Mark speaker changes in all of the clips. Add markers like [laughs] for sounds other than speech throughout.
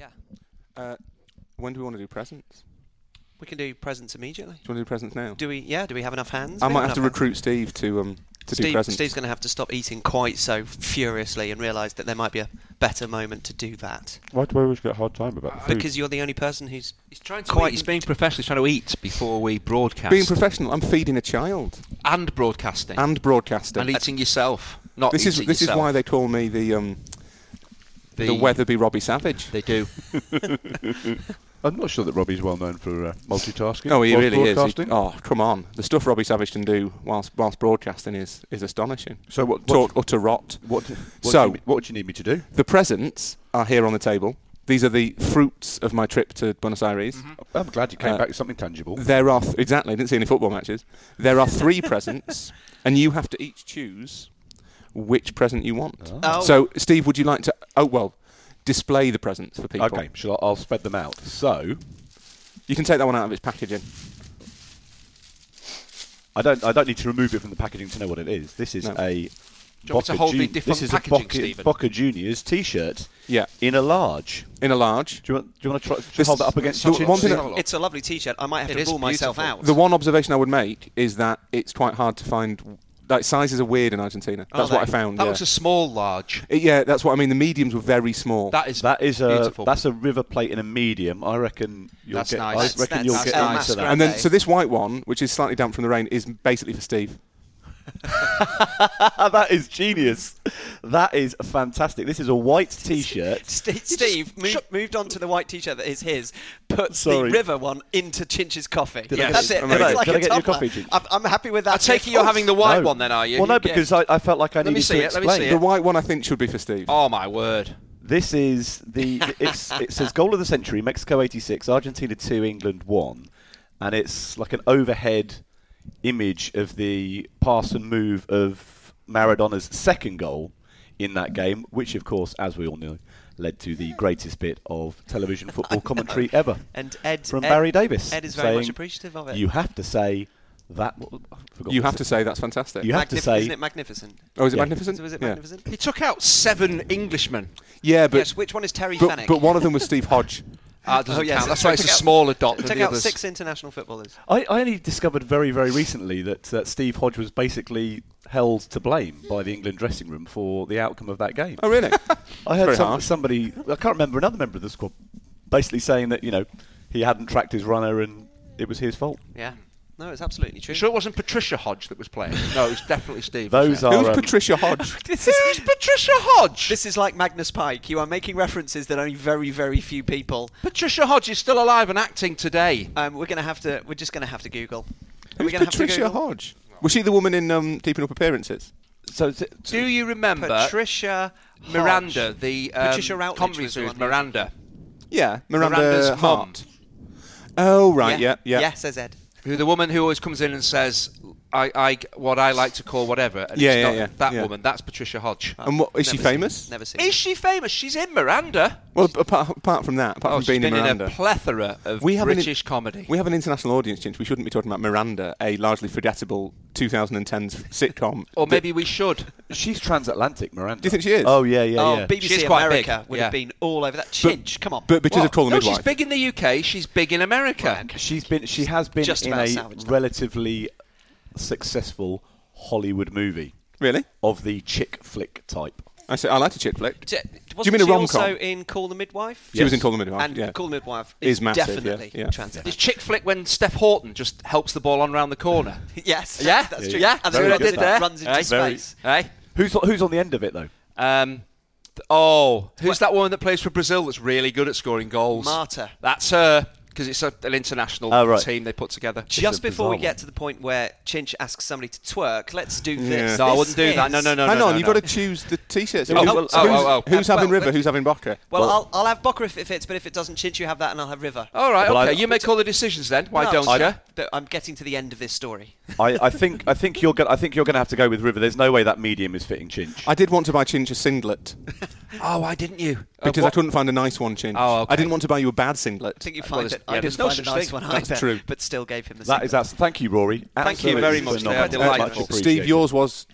Speaker 1: Yeah.
Speaker 2: Uh, when do we want to do presents?
Speaker 1: We can do presents immediately.
Speaker 2: Do you want to do presents now?
Speaker 1: Do we? Yeah. Do we have enough hands?
Speaker 2: I might have to
Speaker 1: enough hands.
Speaker 2: recruit Steve to um to do
Speaker 1: Steve,
Speaker 2: presents.
Speaker 1: Steve's going to have to stop eating quite so furiously and realise that there might be a better moment to do that.
Speaker 3: Why do I always get a hard time about the food?
Speaker 1: Because you're the only person who's
Speaker 4: He's trying to
Speaker 1: Quite-
Speaker 4: eat. He's being professional. He's trying to eat before we broadcast.
Speaker 2: Being professional, I'm feeding a child
Speaker 4: and broadcasting
Speaker 2: and broadcasting.
Speaker 4: and eating yourself. Not
Speaker 2: this is
Speaker 4: eating
Speaker 2: this is why they call me the um the,
Speaker 4: The-
Speaker 2: Weatherby Robbie Savage.
Speaker 4: They do. [laughs]
Speaker 3: I'm not sure that Robbie's well known for uh, multitasking.
Speaker 2: Oh, he really is. He- oh, come on! The stuff Robbie Savage can do whilst whilst broadcasting is is astonishing.
Speaker 3: So what?
Speaker 2: Talk
Speaker 3: What,
Speaker 2: utter rot.
Speaker 3: what, what,
Speaker 2: So-
Speaker 3: do you, what do you need me to do?
Speaker 2: The presents are here on the table. These are the fruits of my trip to Buenos Aires.
Speaker 4: Mm-hmm.
Speaker 3: I'm glad you came
Speaker 2: Uh,
Speaker 3: back with something tangible.
Speaker 2: There are th- exactly. I didn't see any football matches. There are three [laughs] presents, and you have to each choose which present you want.
Speaker 1: Oh. oh.
Speaker 2: So, Steve, would you like to? Oh well, display the presents for people.
Speaker 3: Okay, shall I, I'll spread them out. So
Speaker 2: You can take that one out of its packaging.
Speaker 3: I don't. I don't need to remove it from the packaging to know what it is. This is
Speaker 2: No.
Speaker 3: a.
Speaker 4: you want me
Speaker 3: Boca Ju-
Speaker 4: different
Speaker 3: this is
Speaker 4: packaging,
Speaker 3: a Boca, Boca Juniors T-shirt
Speaker 2: Yeah,
Speaker 3: in a large.
Speaker 2: in a large.
Speaker 3: Do you want? Do you want to try? Should I
Speaker 2: This-
Speaker 3: hold that up against
Speaker 2: the
Speaker 3: your
Speaker 2: one thing
Speaker 4: Have.
Speaker 1: It's a lovely T-shirt. I might have
Speaker 4: It
Speaker 1: to
Speaker 4: is
Speaker 1: rule myself out.
Speaker 2: The one observation I would make is that it's quite hard to find. Like sizes are weird in Argentina.
Speaker 1: Are
Speaker 2: That's what I found.
Speaker 4: That
Speaker 2: yeah.
Speaker 4: looks a small large.
Speaker 2: It- yeah, that's what I mean. The mediums were very small.
Speaker 4: That is
Speaker 3: That is a
Speaker 4: beautiful.
Speaker 3: that's a river plate in a medium. I reckon you'll
Speaker 4: That's
Speaker 3: get.
Speaker 4: nice.
Speaker 3: I
Speaker 4: That's-
Speaker 3: reckon
Speaker 1: that's-
Speaker 3: you'll
Speaker 1: that's
Speaker 3: get
Speaker 1: El
Speaker 3: into
Speaker 1: Mascarade.
Speaker 3: that.
Speaker 2: and then,
Speaker 1: Okay.
Speaker 2: so this white one, which is slightly damp from the rain, is basically for Steve. [laughs]
Speaker 3: that is genius. That is fantastic. This is a white [laughs] T-shirt.
Speaker 1: Steve, Steve moved, moved on to the white T-shirt that is his. Puts
Speaker 3: Sorry.
Speaker 1: the river one into Chinch's coffee.
Speaker 3: Did I
Speaker 4: get
Speaker 1: That's
Speaker 4: it?
Speaker 1: it.
Speaker 2: Amazing.
Speaker 1: It's like
Speaker 3: Did I
Speaker 1: a
Speaker 3: get your
Speaker 1: tumbler.
Speaker 3: coffee, Chinch?
Speaker 1: I'm, I'm happy with that.
Speaker 4: I take it you're oh, having the white one then, are you?
Speaker 3: Well, no,
Speaker 4: Yeah.
Speaker 3: because I, I felt like I
Speaker 4: Let me
Speaker 3: needed
Speaker 4: see
Speaker 3: to
Speaker 4: it, let me
Speaker 3: explain.
Speaker 4: see
Speaker 2: The
Speaker 4: it.
Speaker 2: white one, I think, should be for Steve.
Speaker 4: Oh my word!
Speaker 3: This is the it's, it says goal of the century, Mexico 86, Argentina 2, England 1, and it's like an overhead image of the pass and move of Maradona's second goal in that game, which of course, as we all know, led to the greatest bit of television [laughs] football commentary ever
Speaker 1: And Ed
Speaker 3: from
Speaker 1: Ed-
Speaker 3: Barry Davies.
Speaker 1: Ed is very much appreciative of it.
Speaker 3: You have to say that. I
Speaker 2: You have to
Speaker 3: said.
Speaker 2: say that's fantastic.
Speaker 3: You have to say-
Speaker 1: Isn't it magnificent?
Speaker 2: oh, is it
Speaker 3: Yeah.
Speaker 2: magnificent?
Speaker 1: Was it
Speaker 2: yeah.
Speaker 1: magnificent?
Speaker 4: He took out seven Englishmen.
Speaker 2: Yeah, but
Speaker 1: yes. Which one is Terry
Speaker 2: but,
Speaker 1: Fenwick?
Speaker 2: but one of them was Steve Hodge. [laughs]
Speaker 4: Ah, doesn't
Speaker 1: Oh, yes.
Speaker 4: count. That's why it's a
Speaker 1: out-
Speaker 4: smaller dot than
Speaker 1: Take
Speaker 4: the
Speaker 1: out
Speaker 4: others.
Speaker 1: six international footballers.
Speaker 3: I, I only discovered very, very recently that uh, Steve Hodge was basically held to blame by the England dressing room for the outcome of that game.
Speaker 2: Oh, really? [laughs]
Speaker 3: I heard some, somebody, I can't remember another member of the squad, basically saying that you know he hadn't tracked his runner and it was his fault.
Speaker 1: Yeah. No, it's absolutely true.
Speaker 4: You sure it wasn't Patricia Hodge that was playing? [laughs] No, it was definitely Steve.
Speaker 3: Those are
Speaker 2: Who's
Speaker 3: um,
Speaker 2: Patricia Hodge? [laughs]
Speaker 1: This
Speaker 4: it?
Speaker 1: is
Speaker 4: Who's Patricia Hodge?
Speaker 1: this is like Magnus Pyke. You are making references that only very, very few people.
Speaker 4: Patricia Hodge is still alive and acting today.
Speaker 1: Um, we're gonna have to. We're just gonna have to Google. Are we
Speaker 2: Who's
Speaker 1: gonna have to
Speaker 2: Patricia
Speaker 1: Google?
Speaker 2: Hodge? Was she the woman in um, Keeping Up Appearances?
Speaker 3: So is
Speaker 4: Do you remember
Speaker 1: Patricia Hodge.
Speaker 4: Miranda, the um,
Speaker 1: Patricia Routledge
Speaker 4: comedy
Speaker 1: was the one
Speaker 4: Miranda,
Speaker 2: Yeah, Miranda
Speaker 4: Miranda's
Speaker 2: Hart. Oh, right, yeah, yeah.
Speaker 1: Yeah, says Ed.
Speaker 4: Who the woman who always comes in and says, "I, I, what I like to call whatever." And
Speaker 2: Yeah,
Speaker 4: it's
Speaker 2: yeah,
Speaker 4: not
Speaker 2: yeah,
Speaker 4: That
Speaker 2: yeah.
Speaker 4: woman, that's Patricia Hodge.
Speaker 2: And what is she
Speaker 1: Never seen-
Speaker 2: famous?
Speaker 1: Never seen.
Speaker 4: Is she famous? She's in Miranda.
Speaker 2: Well, apart, apart from that, apart
Speaker 4: Oh,
Speaker 2: from
Speaker 4: she's
Speaker 2: being
Speaker 4: been
Speaker 2: in
Speaker 4: in
Speaker 2: Miranda,
Speaker 4: a plethora of
Speaker 2: We have an in-
Speaker 4: British comedy.
Speaker 2: we have an international audience, Chinch. We shouldn't be talking about Miranda, a largely forgettable 2010s sitcom. [laughs]
Speaker 4: or
Speaker 2: that-
Speaker 4: maybe we should.
Speaker 3: she's transatlantic, Miranda.
Speaker 2: Do you think she is?
Speaker 3: Oh yeah, yeah,
Speaker 1: oh,
Speaker 3: yeah.
Speaker 1: BBC
Speaker 4: She's quite
Speaker 1: America
Speaker 4: big,
Speaker 1: would
Speaker 4: yeah.
Speaker 1: have been all over that. Chinch, come on.
Speaker 2: But bitches
Speaker 4: What?
Speaker 2: have called her
Speaker 4: no,
Speaker 2: midwife.
Speaker 4: she's big in the UK. She's big in America.
Speaker 3: She's been, she has been
Speaker 1: Just
Speaker 3: in a relatively successful Hollywood movie
Speaker 2: Really?
Speaker 3: of the chick flick type.
Speaker 2: I say I like a chick flick.
Speaker 1: D-
Speaker 2: Do you
Speaker 1: wasn't
Speaker 2: mean a
Speaker 1: she
Speaker 2: rom
Speaker 1: also
Speaker 2: com?
Speaker 1: in Call the Midwife?
Speaker 2: She was
Speaker 3: Yes.
Speaker 2: in Call the Midwife.
Speaker 1: And
Speaker 2: yeah.
Speaker 1: Call the Midwife
Speaker 2: Is
Speaker 1: is,
Speaker 2: massive, yeah,
Speaker 1: definitely
Speaker 2: yeah.
Speaker 1: transit.
Speaker 4: Is chick flick when Steph Houghton just helps the ball on round the corner? [laughs]
Speaker 1: yes,
Speaker 4: Yeah?
Speaker 1: that's
Speaker 4: Yeah.
Speaker 1: true.
Speaker 4: Yeah,
Speaker 1: and
Speaker 4: see
Speaker 1: then
Speaker 4: what
Speaker 1: runs,
Speaker 4: did there?
Speaker 1: runs into
Speaker 4: Eh?
Speaker 3: Very-
Speaker 1: space.
Speaker 4: Hey,
Speaker 3: Who's who's on the end of it though?
Speaker 4: um, th- oh, who's that woman that plays for Brazil that's really good at scoring goals?
Speaker 1: Marta.
Speaker 4: That's her because it's a, an international
Speaker 3: Oh, right.
Speaker 4: team they put together.
Speaker 1: Just
Speaker 3: a
Speaker 1: before we
Speaker 3: bizarre
Speaker 1: get to the point where Chinch asks somebody to twerk, let's do
Speaker 2: Yeah.
Speaker 1: this.
Speaker 4: No, I wouldn't do that. No, no, no,
Speaker 2: Hang
Speaker 4: no,
Speaker 2: on,
Speaker 4: no,
Speaker 2: you've
Speaker 4: no.
Speaker 2: got to choose the t-shirts.
Speaker 3: Oh,
Speaker 2: who's
Speaker 3: oh,
Speaker 2: who's-
Speaker 4: oh, oh.
Speaker 2: who's
Speaker 1: Uh,
Speaker 2: having
Speaker 1: well,
Speaker 2: River? Who's having Boca?
Speaker 1: Well,
Speaker 3: Well-
Speaker 1: I'll, I'll have Boca if it fits, but if it doesn't, Chinch, you have that, and I'll have River.
Speaker 4: All right,
Speaker 3: Well, I-
Speaker 4: okay. you make all the decisions then. Why
Speaker 1: No,
Speaker 4: don't
Speaker 1: I-
Speaker 4: you?
Speaker 1: Th- I'm getting to the end of this story.
Speaker 3: I, I think I think you're gonna I think you're gonna have to go with River. There's no way that medium is fitting Chinch.
Speaker 2: I did want to buy Chinch a singlet [laughs]
Speaker 4: Oh, why didn't you?
Speaker 2: because uh, I couldn't find a nice one, Chinch.
Speaker 4: Oh, okay.
Speaker 2: I didn't want to buy you a bad singlet.
Speaker 1: I think you
Speaker 4: Well,
Speaker 1: find
Speaker 4: there's-
Speaker 1: it. I
Speaker 4: yeah,
Speaker 1: didn't
Speaker 4: no
Speaker 1: find a nice
Speaker 4: thing.
Speaker 1: one
Speaker 2: That's true.
Speaker 1: but still gave him the
Speaker 3: That is
Speaker 1: single.
Speaker 3: absolutely. Thank you, Rory.
Speaker 4: Thank you very much.
Speaker 3: Absolutely
Speaker 4: They are delightful.
Speaker 2: Steve, yours was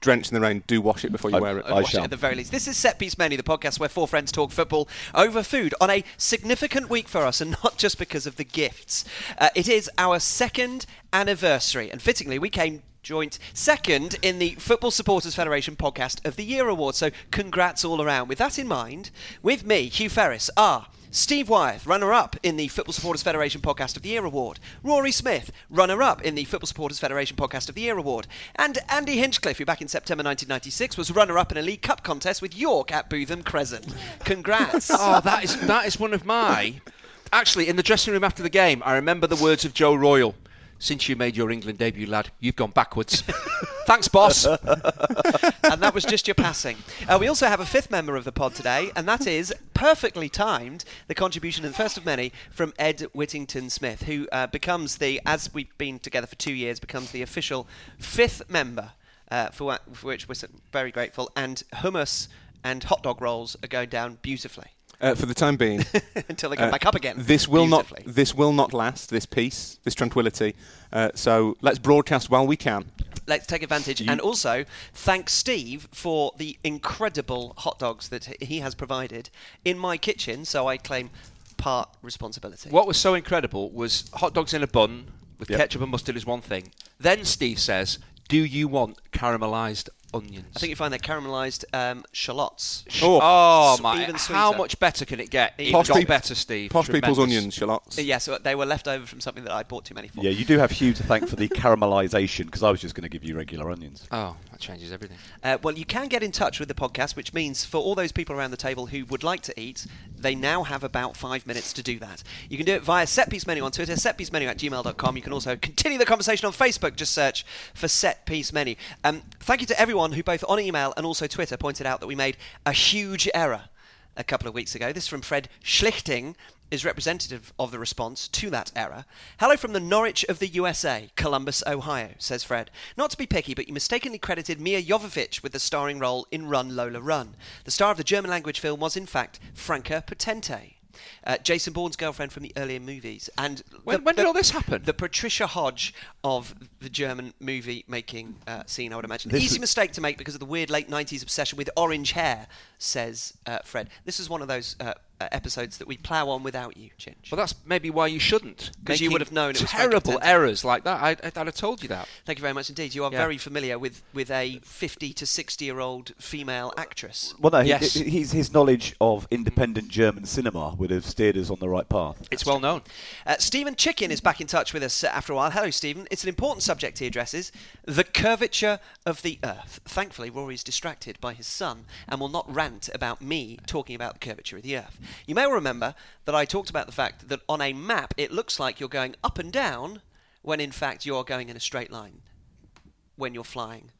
Speaker 2: drenched in the rain, do wash it before you
Speaker 3: I-
Speaker 2: wear it.
Speaker 3: I
Speaker 1: Watch
Speaker 3: shall.
Speaker 1: it at the very least. This is Set Piece Menu, the podcast where four friends talk football over food on a significant week for us, and [laughs] not just because of the gifts. Uh, it is our second anniversary, and fittingly, we came joint second in the Football Supporters Federation Podcast of the Year award. So, congrats all around. With that in mind, with me, Hugh Ferris, are. Steve Wyeth, runner up in the Football Supporters Federation Podcast of the Year Award. Rory Smith, runner up in the Football Supporters Federation Podcast of the Year Award. And Andy Hinchcliffe, who back in September 1996 was runner up in a League Cup contest with York at Bootham Crescent. Congrats. [laughs]
Speaker 4: Oh, that is that is one of my. Actually, in the dressing room after the game, I remember the words of Joe Royle. Since you made your England debut, lad, you've gone backwards. [laughs] Thanks, boss. [laughs]
Speaker 1: and that was just your passing. Uh, we also have a fifth member of the pod today, and that is perfectly timed the contribution, and the first of many, from Ed Whittington Smith, who uh, becomes the, as we've been together for two years, becomes the official fifth member, uh, for, wha- for which we're very grateful. And hummus and hot dog rolls are going down beautifully
Speaker 2: Uh, for the time being, [laughs]
Speaker 1: until they come
Speaker 2: uh,
Speaker 1: back up again.
Speaker 2: This will not. This will not last. This peace, this tranquility. Uh, so let's broadcast while we can.
Speaker 1: Let's take advantage
Speaker 2: You-
Speaker 1: and also thank Steve for the incredible hot dogs that he has provided in my kitchen. So I claim part responsibility.
Speaker 4: what was so incredible was hot dogs in a bun with
Speaker 3: Yep.
Speaker 4: ketchup and mustard is one thing. Then Steve says, "Do you want caramelised onions?"
Speaker 1: I think you find they're caramelised um, shallots.
Speaker 2: Oh.
Speaker 4: Oh my!
Speaker 1: even
Speaker 4: How much better can it get? It
Speaker 1: Posh
Speaker 4: got
Speaker 2: peop-
Speaker 4: better, Steve.
Speaker 2: Posh people's onions, shallots.
Speaker 1: Yeah, so they were left over from something that I bought too many for.
Speaker 3: Yeah, you do have Hugh to thank for the [laughs] caramelisation because I was just going to give you regular onions.
Speaker 4: Oh, that changes everything.
Speaker 1: Uh, well, you can get in touch with the podcast, which means for all those people around the table who would like to eat, they now have about five minutes to do that. You can do it via Setpiece Menu on Twitter, setpiecemenu at gmail.com. You can also continue the conversation on Facebook. Just search for Setpiece Menu. Um, thank you to everyone who, both on email and also Twitter, pointed out that we made a huge error a couple of weeks ago. This is from Fred Schlichting. Is representative of the response to that error. Hello from the Norwich of the USA, Columbus, Ohio, says Fred. Not to be picky, but you mistakenly credited Milla Jovovich with the starring role in Run Lola Run. The star of the German language film was, in fact, Franka Potente. Uh, Jason Bourne's girlfriend from the earlier movies, and
Speaker 4: When-
Speaker 1: the-
Speaker 4: when did
Speaker 1: the-
Speaker 4: all this happen?
Speaker 1: The Patricia Hodge of the German movie making uh, scene, I would imagine.
Speaker 3: This
Speaker 1: Easy
Speaker 3: was-
Speaker 1: mistake to make because of the weird late '90s obsession with orange hair, says uh, Fred. This is one of those uh, episodes that we plough on without you, Chinch.
Speaker 4: Well, that's maybe why you shouldn't,
Speaker 1: because you would have known it was
Speaker 4: terrible errors like that. I, I'd have told you that.
Speaker 1: Thank you very much indeed. You are
Speaker 4: Yeah.
Speaker 1: very familiar with, with a 50 to 60 year old female actress.
Speaker 3: Well, no,
Speaker 4: Yes.
Speaker 3: he- he's, his knowledge of independent German cinema would have steered us on the right path.
Speaker 4: It's well known.
Speaker 1: Uh, Stephen Chicken is back in touch with us uh, after a while. Hello, Stephen. It's an important subject he addresses the curvature of the Earth. Thankfully, Rory is distracted by his son and will not rant about me talking about the curvature of the Earth. You may remember that I talked about the fact that on a map it looks like you're going up and down when in fact you're going in a straight line when you're flying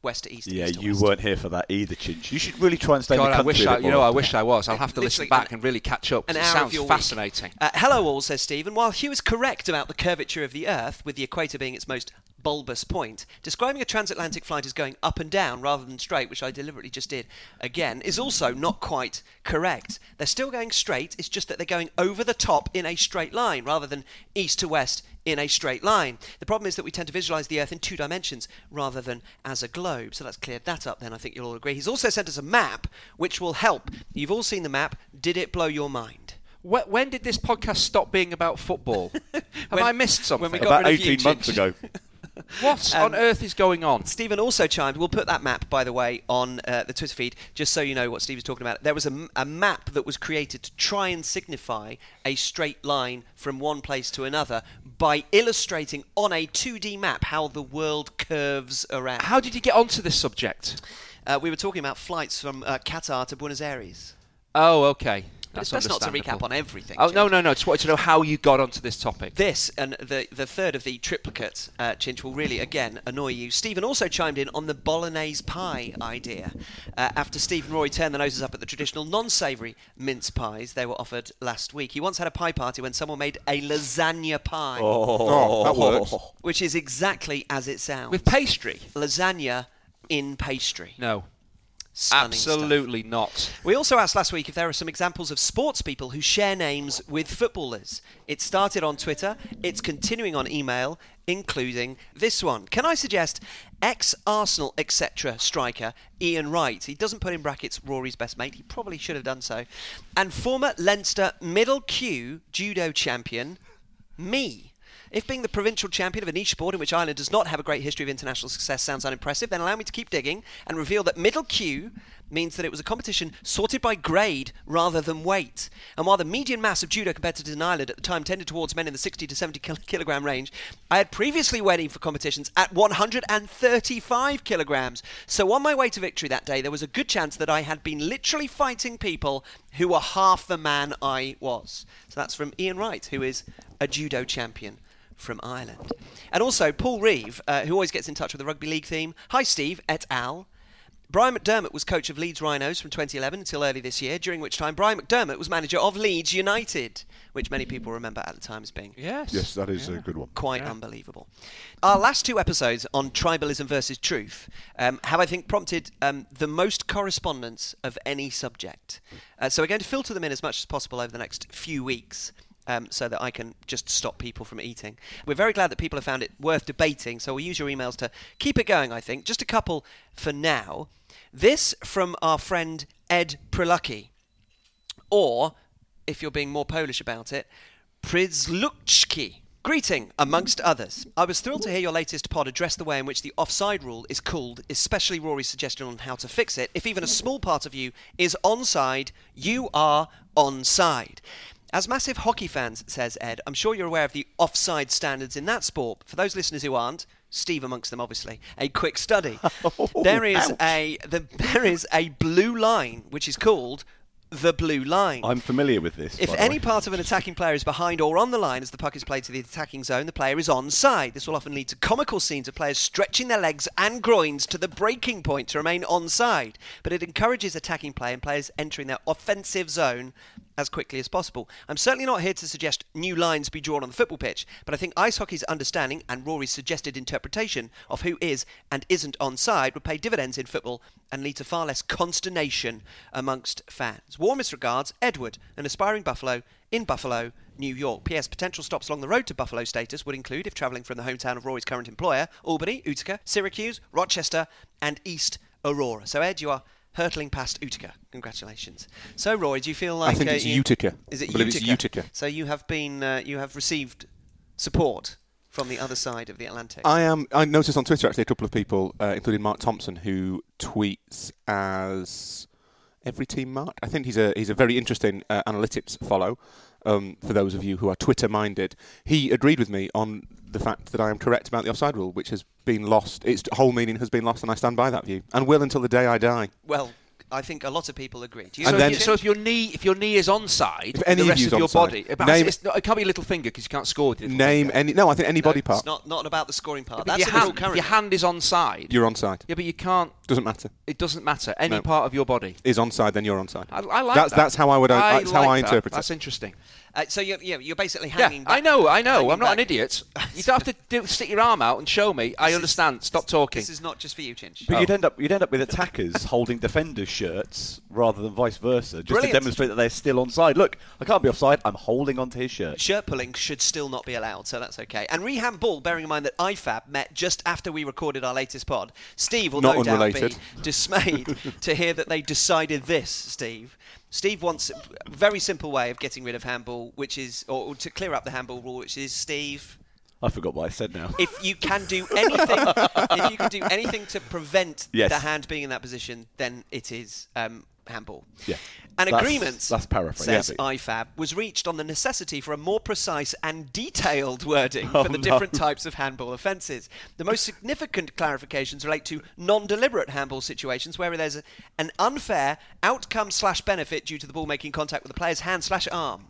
Speaker 1: west to east.
Speaker 3: Yeah,
Speaker 1: east to
Speaker 3: you
Speaker 1: west.
Speaker 3: weren't here for that either, Chinch. You should really try and stay in
Speaker 4: God,
Speaker 3: the
Speaker 4: I wish I, you know, I wish I was. I'll have to listen back
Speaker 1: an-
Speaker 4: and really catch up.
Speaker 1: an
Speaker 4: it
Speaker 1: hour
Speaker 4: sounds
Speaker 1: of your week.
Speaker 4: fascinating.
Speaker 1: Uh, hello, all, says Stephen. While Hugh is correct about the curvature of the Earth, with the equator being its most bulbous point, describing a transatlantic flight as going up and down rather than straight, which I deliberately just did again, is also not quite correct. They're still going straight, it's just that they're going over the top in a straight line rather than east to west in a straight line. The problem is that we tend to visualize the Earth in two dimensions rather than as a globe. So that's cleared that up then, I think you'll all agree. He's also sent us a map which will help. You've all seen the map. Did it blow your mind?
Speaker 4: When did this podcast stop being about football? [laughs] Have
Speaker 1: When-
Speaker 4: I missed something?
Speaker 1: when we got
Speaker 3: About
Speaker 1: rid of you,
Speaker 3: 18 months ago. [laughs]
Speaker 4: what [laughs]
Speaker 1: Um,
Speaker 4: on earth is going on?
Speaker 1: Stephen also chimed. We'll put that map, by the way, on uh, the Twitter feed, just so you know what Steve was talking about. There was a map that was created to try and signify a straight line from one place to another by illustrating on a 2D map how the world curves around.
Speaker 4: How did you get onto this subject?
Speaker 1: Uh, we were talking about flights from uh, Qatar to Buenos Aires.
Speaker 4: Oh, okay.
Speaker 1: That's,
Speaker 4: That's,
Speaker 1: not to recap on everything.
Speaker 4: Oh
Speaker 1: James.
Speaker 4: no, no, no! Just wanted to know how you got onto this topic.
Speaker 1: This and the the third of the triplicate uh, Chinch will really again annoy you. Stephen also chimed in on the bolognese pie idea. Uh, after Steve and Rory turned their noses up at the traditional non-savoury mince pies they were offered last week, he once had a pie party when someone made a lasagna pie,
Speaker 2: Oh, that works.
Speaker 1: which is exactly as it sounds.
Speaker 4: With pastry?
Speaker 1: lasagna in pastry.
Speaker 4: No.
Speaker 1: Stunning stuff.
Speaker 4: Absolutely not.
Speaker 1: We also asked last week if there are some examples of sports people who share names with footballers. It started on Twitter, it's continuing on email, including this one. Can I suggest ex Arsenal, etc. striker Ian Wright? He doesn't put in brackets Rory's best mate, he probably should have done so. And former Leinster middle kyu judo champion, me. If being the provincial champion of a niche sport in which Ireland does not have a great history of international success sounds unimpressive, then allow me to keep digging and reveal that middle kyu means that it was a competition sorted by grade rather than weight. And while the median mass of judo competitors in Ireland at the time tended towards men in the 60 to 70 kil- kilogram range, I had previously weighed in for competitions at 135 kilograms. So on my way to victory that day, there was a good chance that I had been literally fighting people who were half the man I was. So that's from Ian Wright, who is a judo champion from Ireland. And also Paul Reeve, uh, who always gets in touch with the rugby league theme. Hi, Steve, et al. Brian McDermott was coach of Leeds Rhinos from 2011 until early this year, during which time Brian McDermott was manager of Leeds United, which many people remember at the time as being
Speaker 4: Yes.
Speaker 3: Yes, that is a good one.
Speaker 1: quite unbelievable. Our last two episodes on tribalism versus truth um, have, I think, prompted um, the most correspondence of any subject. Uh, so we're going to filter them in as much as possible over the next few weeks. Um, so that I can just stop people from eating. We're very glad that people have found it worth debating, so we'll use your emails to keep it going, I think. Just a couple for now. This from our friend Ed Prilucky or, if you're being more Polish about it, Pryzluczki. Greeting, amongst others. I was thrilled to hear your latest pod address the way in which the offside rule is called, especially Rory's suggestion on how to fix it. If even a small part of you is onside, you are onside. As massive hockey fans, says Ed, I'm sure you're aware of the offside standards in that sport. For those listeners who aren't, Steve amongst them, obviously, a quick study. [laughs] Oh, there is
Speaker 3: ouch.
Speaker 1: a the, there is a blue line which is called the blue line.
Speaker 3: I'm familiar with this.
Speaker 1: If any part of an attacking player is behind or on the line as the puck is played to the attacking zone, the player is onside. This will often lead to comical scenes of players stretching their legs and groins to the breaking point to remain onside. But it encourages attacking play and players entering their offensive zone as quickly as possible. I'm certainly not here to suggest new lines be drawn on the football pitch, but I think ice hockey's understanding and Rory's suggested interpretation of who is and isn't onside would pay dividends in football and lead to far less consternation amongst fans. Warmest regards, Edward, an aspiring Buffalo in Buffalo, New York. P.S. Potential stops along the road to Buffalo status would include, if travelling from the hometown of Rory's current employer, Albany, Utica, Syracuse, Rochester, and East Aurora. So, Ed, you are hurtling past Utica. Congratulations. So, Roy, do you feel like
Speaker 2: I think
Speaker 1: uh,
Speaker 2: it's
Speaker 1: you-
Speaker 2: Utica.
Speaker 1: Is it
Speaker 2: I
Speaker 1: Utica?
Speaker 2: it's Utica.
Speaker 1: So you have been, uh, you have received support from the other side of the Atlantic.
Speaker 2: I am. I noticed on Twitter actually a couple of people, uh, including Mark Thompson, who tweets as every team Mark. I think he's a he's a very interesting uh, analytics follow. Um, for those of you who are Twitter minded, he agreed with me on the fact that I am correct about the offside rule, which has been lost. Its whole meaning has been lost, and I stand by that view, and will until the day I die.
Speaker 1: well, I think a lot of people agree. Do you
Speaker 4: so,
Speaker 2: then-
Speaker 4: if, so if your knee, if your knee is onside,
Speaker 2: If any
Speaker 4: the
Speaker 2: of
Speaker 4: rest
Speaker 2: you's
Speaker 4: of your body,
Speaker 2: name-
Speaker 4: it's not, it can't be a little finger because you can't score with your
Speaker 2: Name
Speaker 4: finger.
Speaker 2: any. No, I think any body part.
Speaker 1: It's not, not about the scoring part.
Speaker 4: But
Speaker 1: That's
Speaker 4: your
Speaker 1: the rule
Speaker 4: hand, if your hand is onside.
Speaker 2: You're onside.
Speaker 4: yeah, but you can't.
Speaker 2: Doesn't matter.
Speaker 4: It doesn't matter. Any
Speaker 2: No.
Speaker 4: part of your body.
Speaker 2: Is onside, then you're onside.
Speaker 4: I, I like
Speaker 2: That's-
Speaker 4: that.
Speaker 2: that's how I would-
Speaker 4: I
Speaker 2: that's how
Speaker 4: like
Speaker 2: I
Speaker 4: that.
Speaker 2: interpret it.
Speaker 4: That's interesting.
Speaker 1: Uh, so you're, yeah, you're basically
Speaker 4: Yeah,
Speaker 1: hanging. back,
Speaker 4: I know, I know. I'm not an idiot. [laughs] You don't have to do, stick your arm out and show me. I
Speaker 1: This is-
Speaker 4: understand. Stop talking.
Speaker 1: This is not just for you, Chinch.
Speaker 3: But
Speaker 4: Oh.
Speaker 3: you'd end up you'd end up with attackers [laughs] holding defenders' shirts rather than vice versa, just
Speaker 1: Brilliant.
Speaker 3: to demonstrate that they're still onside. Look, I can't be offside. I'm holding onto his shirt.
Speaker 1: Shirt pulling should still not be allowed, so that's okay. And Reham Ball, bearing in mind that IFAB met just after we recorded our latest pod, Steve will
Speaker 2: Not
Speaker 1: no doubt
Speaker 2: unrelated.
Speaker 1: be [laughs] dismayed to hear that they decided this, Steve. Steve wants a very simple way of getting rid of handball, which is, or, or to clear up the handball rule, which is, Steve,
Speaker 3: I forgot what I said now.
Speaker 1: if you can do anything, if you can do anything to prevent
Speaker 3: Yes.
Speaker 1: the hand being in that position, then it is um, handball.
Speaker 3: Yeah.
Speaker 1: An
Speaker 3: That's-
Speaker 1: agreement,
Speaker 3: that's
Speaker 1: says
Speaker 3: yeah.
Speaker 1: IFAB, was reached on the necessity for a more precise and detailed wording [laughs]
Speaker 3: Oh,
Speaker 1: for the
Speaker 3: no.
Speaker 1: different types of handball offences. The most significant clarifications relate to non-deliberate handball situations where there's a, an unfair outcome slash benefit due to the ball making contact with the player's hand slash arm.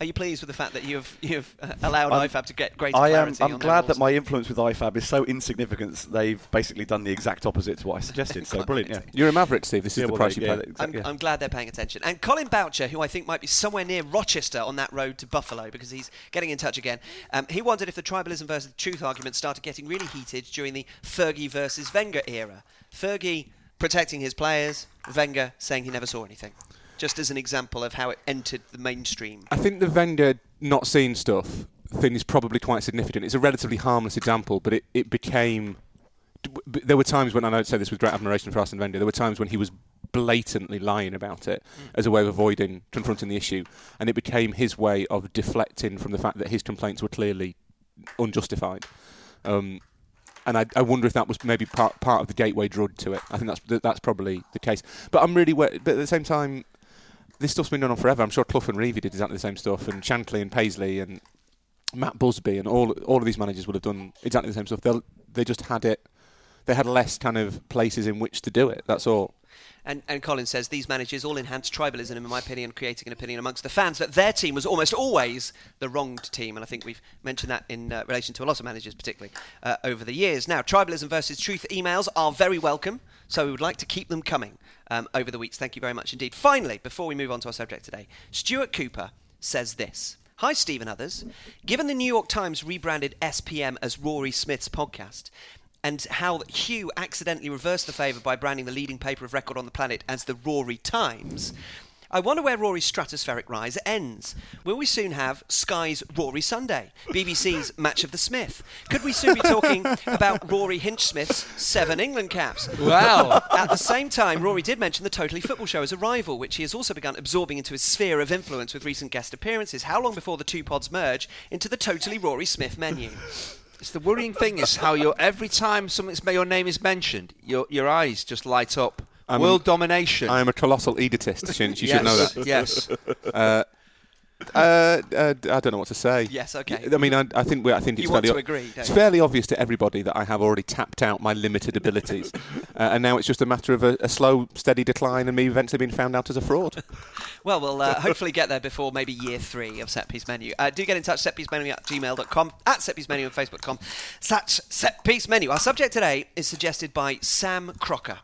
Speaker 1: Are you pleased with the fact that you've you've uh, allowed
Speaker 3: I'm-
Speaker 1: IFAB to get greater
Speaker 3: I am.
Speaker 1: clarity
Speaker 3: I'm
Speaker 1: on
Speaker 3: glad that my influence with IFAB is so insignificant. They've basically done the exact opposite to what I suggested. so [laughs] brilliant. Yeah.
Speaker 2: You're a maverick, Steve. This is
Speaker 3: Yeah,
Speaker 2: the
Speaker 3: well,
Speaker 2: price
Speaker 3: they-
Speaker 2: you
Speaker 3: yeah,
Speaker 2: pay.
Speaker 3: they-
Speaker 1: I'm,
Speaker 3: yeah.
Speaker 1: I'm glad they're paying attention. And Colin Boucher, who I think might be somewhere near Rochester on that road to Buffalo because he's getting in touch again, um, he wondered if the tribalism versus truth argument started getting really heated during the Fergie versus Wenger era. Fergie protecting his players, Wenger saying he never saw anything. Just as an example of how it entered the mainstream.
Speaker 2: I think the Wenger not seeing stuff thing is probably quite significant. It's a relatively harmless example, but it, it became. There were times when, and I'd say this with great admiration for Arsene Wenger, there were times when he was blatantly lying about it as a way of avoiding confronting the issue, and it became his way of deflecting from the fact that his complaints were clearly unjustified. Um, and I, I wonder if that was maybe part part of the gateway drug to it. I think that's that's probably the case. But I'm really, but at the same time, this stuff's been going on forever. I'm sure Clough and Revie did exactly the same stuff, and Shankly and Paisley and Matt Busby and all all of these managers would have done exactly the same stuff. They they just had it. They had less kind of places in which to do it. That's all.
Speaker 1: And, and Colin says these managers all enhance tribalism, in my opinion, creating an opinion amongst the fans that their team was almost always the wronged team. And I think we've mentioned that in uh, relation to a lot of managers, particularly uh, over the years. Now, tribalism versus truth emails are very welcome, so we would like to keep them coming um, over the weeks. Thank you very much indeed. Finally, before we move on to our subject today, Stuart Cooper says this. Hi, Steve and others. Given the New York Times rebranded SPM as Rory Smith's podcast, and how Hugh accidentally reversed the favour by branding the leading paper of record on the planet as the Rory Times. I wonder where Rory's stratospheric rise ends. Will we soon have Sky's Rory Sunday, BBC's Match of the Smith? Could we soon be talking about Rory Hinchsmith's seven England caps?
Speaker 4: Wow.
Speaker 1: At the same time, Rory did mention the Totally Football Show as a rival, which he has also begun absorbing into his sphere of influence with recent guest appearances. How long before the two pods merge into the Totally Rory Smith menu?
Speaker 4: It's the worrying thing is how you're every time something's your name is mentioned, your your eyes just light up.
Speaker 2: I'm-
Speaker 4: World domination.
Speaker 2: I am a colossal egotist, Chinch. You
Speaker 4: yes,
Speaker 2: should know that.
Speaker 4: Yes. [laughs]
Speaker 2: Uh, uh, I don't know what to say.
Speaker 1: Yes, okay.
Speaker 2: I mean, I, I think we I think it's
Speaker 1: You want
Speaker 2: fairly,
Speaker 1: agree,
Speaker 2: It's fairly obvious to everybody that I have already tapped out my limited abilities, [laughs] uh, and now it's just a matter of a, a slow, steady decline, and me eventually being found out as a fraud. [laughs]
Speaker 1: Well, we'll uh, hopefully get there before maybe year three of Set Piece Menu. Uh, do get in touch, setpiecemenu at gmail.com, at Set Piece Menu on Facebook.com, such Set Piece Menu. Our subject today is suggested by Sam Crocker,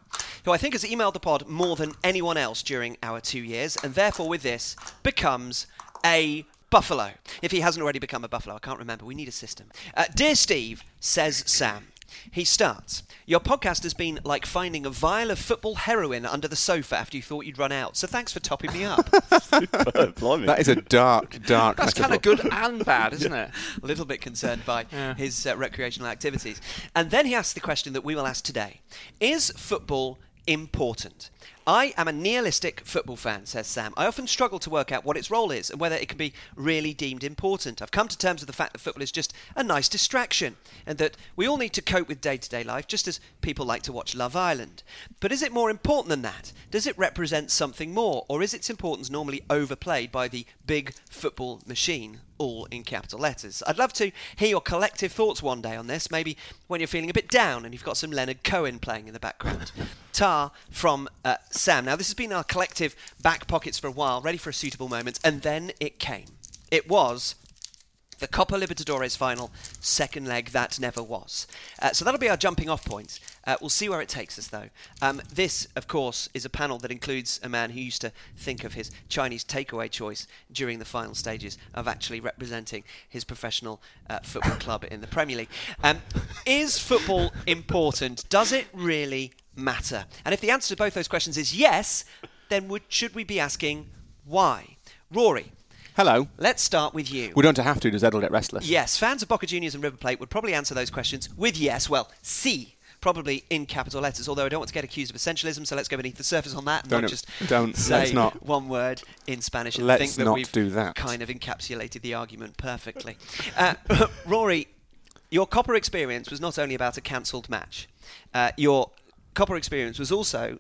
Speaker 1: who I think has emailed the pod more than anyone else during our two years, and therefore with this becomes a buffalo. If he hasn't already become a buffalo, I can't remember. We need a system. Uh, Dear Steve, says Sam. He starts. Your podcast has been like finding a vial of football heroin under the sofa after you thought you'd run out. So thanks for topping me up. [laughs]
Speaker 2: That is a dark, dark.
Speaker 4: That's kind of good and bad, isn't it? [laughs]
Speaker 1: a little bit concerned by
Speaker 4: Yeah.
Speaker 1: his uh, recreational activities. And then he asks the question that we will ask today Is football important? I am a nihilistic football fan, says Sam. I often struggle to work out what its role is and whether it can be really deemed important. I've come to terms with the fact that football is just a nice distraction and that we all need to cope with day to day life just as people like to watch Love Island. But is it more important than that? Does it represent something more, or is its importance normally overplayed by the big football machine all in capital letters. I'd love to hear your collective thoughts one day on this, maybe when you're feeling a bit down and you've got some Leonard Cohen playing in the background. Tar from uh, Sam. Now, this has been our collective back pockets for a while, ready for a suitable moment, and then it came. It was the Copa Libertadores final, second leg that never was. Uh, so that'll be our jumping off point. Uh, we'll see where it takes us, though. Um, this, of course, is a panel that includes a man who used to think of his Chinese takeaway choice during the final stages of actually representing his professional uh, football club in the Premier League. Um, is football [laughs] important? Does it really matter? And if the answer to both those questions is yes, then would, should we be asking why? Rory,
Speaker 2: Hello.
Speaker 1: let's start with you.
Speaker 2: We don't have to. Does Edel get restless?
Speaker 1: Yes, fans of Boca Juniors and River Plate would probably answer those questions with yes. Well, C, probably in capital letters. Although I don't want to get accused of essentialism, so let's go beneath the surface on that. and
Speaker 2: Don't-
Speaker 1: not just [laughs]
Speaker 2: don't-
Speaker 1: say
Speaker 2: not.
Speaker 1: one word in Spanish and
Speaker 2: Let's
Speaker 1: think that
Speaker 2: not
Speaker 1: we've
Speaker 2: do that.
Speaker 1: kind of encapsulated the argument perfectly. Uh, [laughs] Rory, your Copa experience was not only about a cancelled match. Uh, your Copa experience was also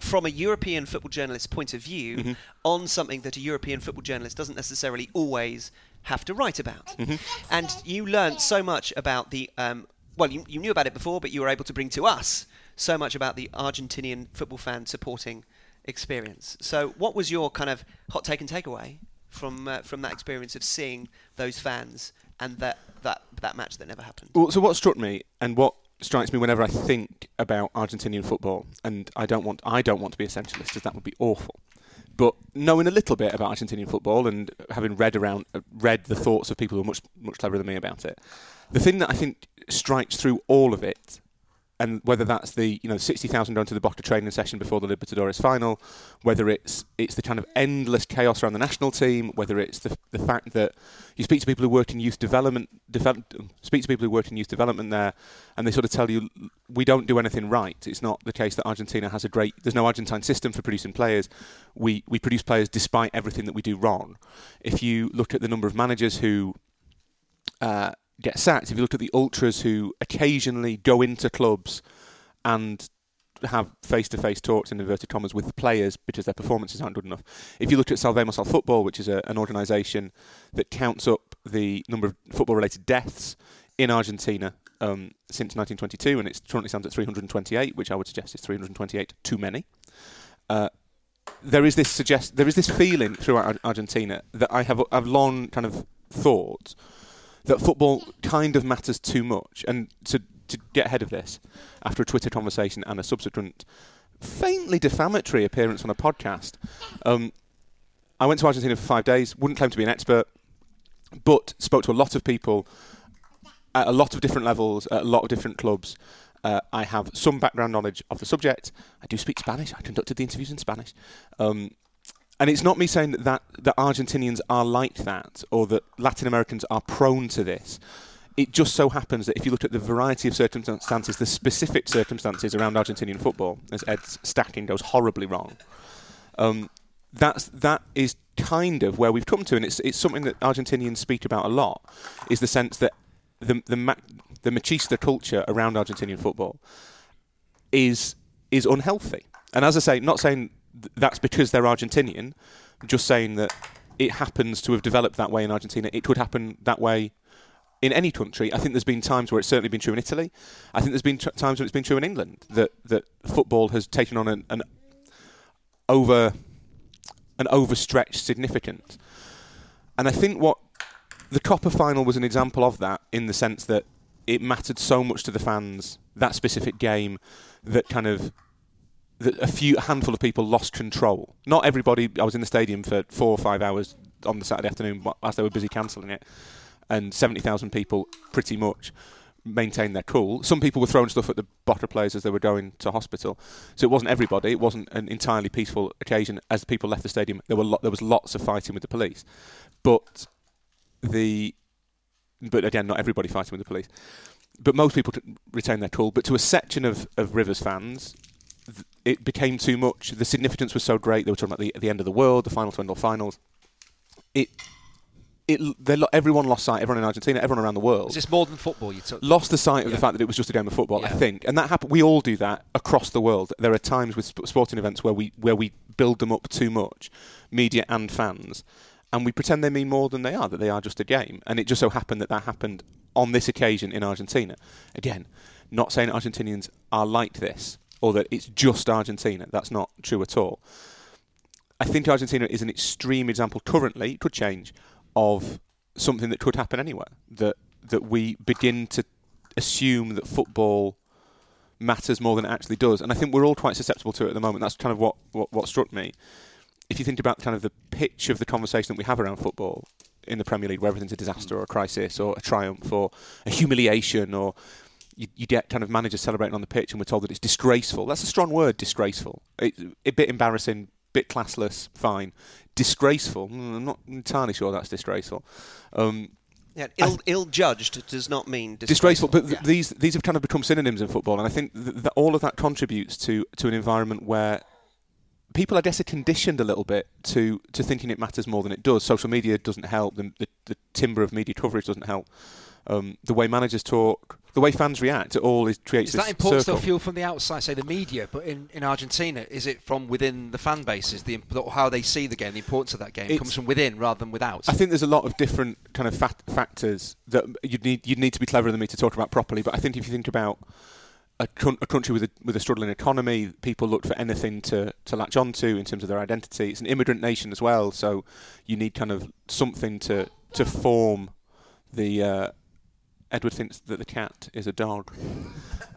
Speaker 1: from a European football journalist's point of view
Speaker 2: Mm-hmm.
Speaker 1: on something that a European football journalist doesn't necessarily always have to write about.
Speaker 2: Mm-hmm.
Speaker 1: And you learned so much about the, um, well, you, you knew about it before, but you were able to bring to us so much about the Argentinian football fan supporting experience. So, what was your kind of hot take and takeaway from uh, from that experience of seeing those fans and that, that, that match that never happened?
Speaker 2: Well, so what struck me, and what strikes me whenever I think about Argentinian football, and I don't want I don't want to be essentialist, because that would be awful. But knowing a little bit about Argentinian football and having read around, uh, read the thoughts of people who are much much cleverer than me about it, the thing that I think strikes through all of it and whether that's the you know sixty thousand going to the Boca training session before the Libertadores final, whether it's it's the kind of endless chaos around the national team, whether it's the the fact that you speak to people who work in youth development, develop, speak to people who work in youth development there, and they sort of tell you we don't do anything right. It's not the case that Argentina has a great. There's no Argentine system for producing players. We we produce players despite everything that we do wrong. If you look at the number of managers who uh, get sacked, if you look at the ultras who occasionally go into clubs and have face-to-face talks in inverted commas with the players because their performances aren't good enough. If you look at Salvemos al Fútbol, which is a, an organisation that counts up the number of football-related deaths in Argentina um, since 1922, and it currently stands at 328, which I would suggest is 328 too many. Uh, there is this suggest there is this feeling throughout Argentina that I have I've long kind of thought that football kind of matters too much. And to, to get ahead of this, after a Twitter conversation and a subsequent faintly defamatory appearance on a podcast, um, I went to Argentina for five days, wouldn't claim to be an expert, but spoke to a lot of people at a lot of different levels, at a lot of different clubs. Uh, I have some background knowledge of the subject. I do speak Spanish. I conducted the interviews in Spanish. Um, and it's not me saying that, that, Argentinians are like that or that Latin Americans are prone to this. It just so happens that if you look at the variety of circumstances, the specific circumstances around Argentinian football, as Ed's stacking goes horribly wrong, um, that's that is kind of where we've come to, and it's it's something that Argentinians speak about a lot. Is the sense that the the the machista culture around Argentinian football is is unhealthy. And as I say, not saying that's because they're Argentinian. Just saying that it happens to have developed that way in Argentina. It could happen that way in any country. I think there's been times where it's certainly been true in Italy. I think there's been t- times when it's been true in England that that football has taken on an, an over an overstretched significance. And I think what the Copa final was an example of that in the sense that it mattered so much to the fans that specific game that kind of a few a handful of people lost control. Not everybody. I was in the stadium for four or five hours on the Saturday afternoon as they were busy cancelling it, and seventy thousand people pretty much maintained their cool. Some people were throwing stuff at the Boca players as they were going to hospital. So it wasn't everybody. It wasn't an entirely peaceful occasion. As the people left the stadium, there were lo- there was lots of fighting with the police, but the but again, not everybody fighting with the police. But most people retained their cool. But to a section of, of Rivers fans, it became too much. The significance was so great. They were talking about the, the end of the world, the final twin finals. It, it, they, everyone lost sight. Everyone in Argentina, everyone around the world.
Speaker 4: Is this more than football? You took?
Speaker 2: Lost the sight of
Speaker 4: yeah.
Speaker 2: the fact that it was just a game of football.
Speaker 4: Yeah.
Speaker 2: I think, and that happened. We all do that across the world. There are times with sp- sporting events where we where we build them up too much, media and fans, and we pretend they mean more than they are. That they are just a game. And it just so happened that that happened on this occasion in Argentina. Again, not saying Argentinians are like this or that it's just Argentina. That's not true at all. I think Argentina is an extreme example currently, it could change, of something that could happen anywhere. That that we begin to assume that football matters more than it actually does. And I think we're all quite susceptible to it at the moment. That's kind of what, what, what struck me. If you think about kind of the pitch of the conversation that we have around football in the Premier League, where everything's a disaster or a crisis or a triumph or a humiliation or you, you, get kind of managers celebrating on the pitch, and we're told that it's disgraceful. That's a strong word, disgraceful. It, a bit embarrassing, bit classless, fine. Disgraceful. Mm, I'm not entirely sure that's disgraceful. Um,
Speaker 1: yeah, Ill, th- ill-judged does not mean disgraceful.
Speaker 2: disgraceful. But th- yeah. these these have kind of become synonyms in football, and I think th- that all of that contributes to to an environment where people, I guess, are conditioned a little bit to to thinking it matters more than it does. Social media doesn't help. The, the, the timber of media coverage doesn't help. Um, the way managers talk, the way fans react, it all is creates.
Speaker 4: Is that important
Speaker 2: circle.
Speaker 4: still fuel from the outside, say the media, but in, in Argentina, is it from within the fan bases, the how they see the game, the importance of that game
Speaker 2: It's-
Speaker 4: comes from within rather than without?
Speaker 2: I think there's a lot of different kind of fat factors that you'd need you'd need to be cleverer than me to talk about properly. But I think if you think about a, a country with a, with a struggling economy, people look for anything to, to latch onto in terms of their identity. It's an immigrant nation as well, so you need kind of something to to form the. Uh, Edward thinks that the cat is a dog.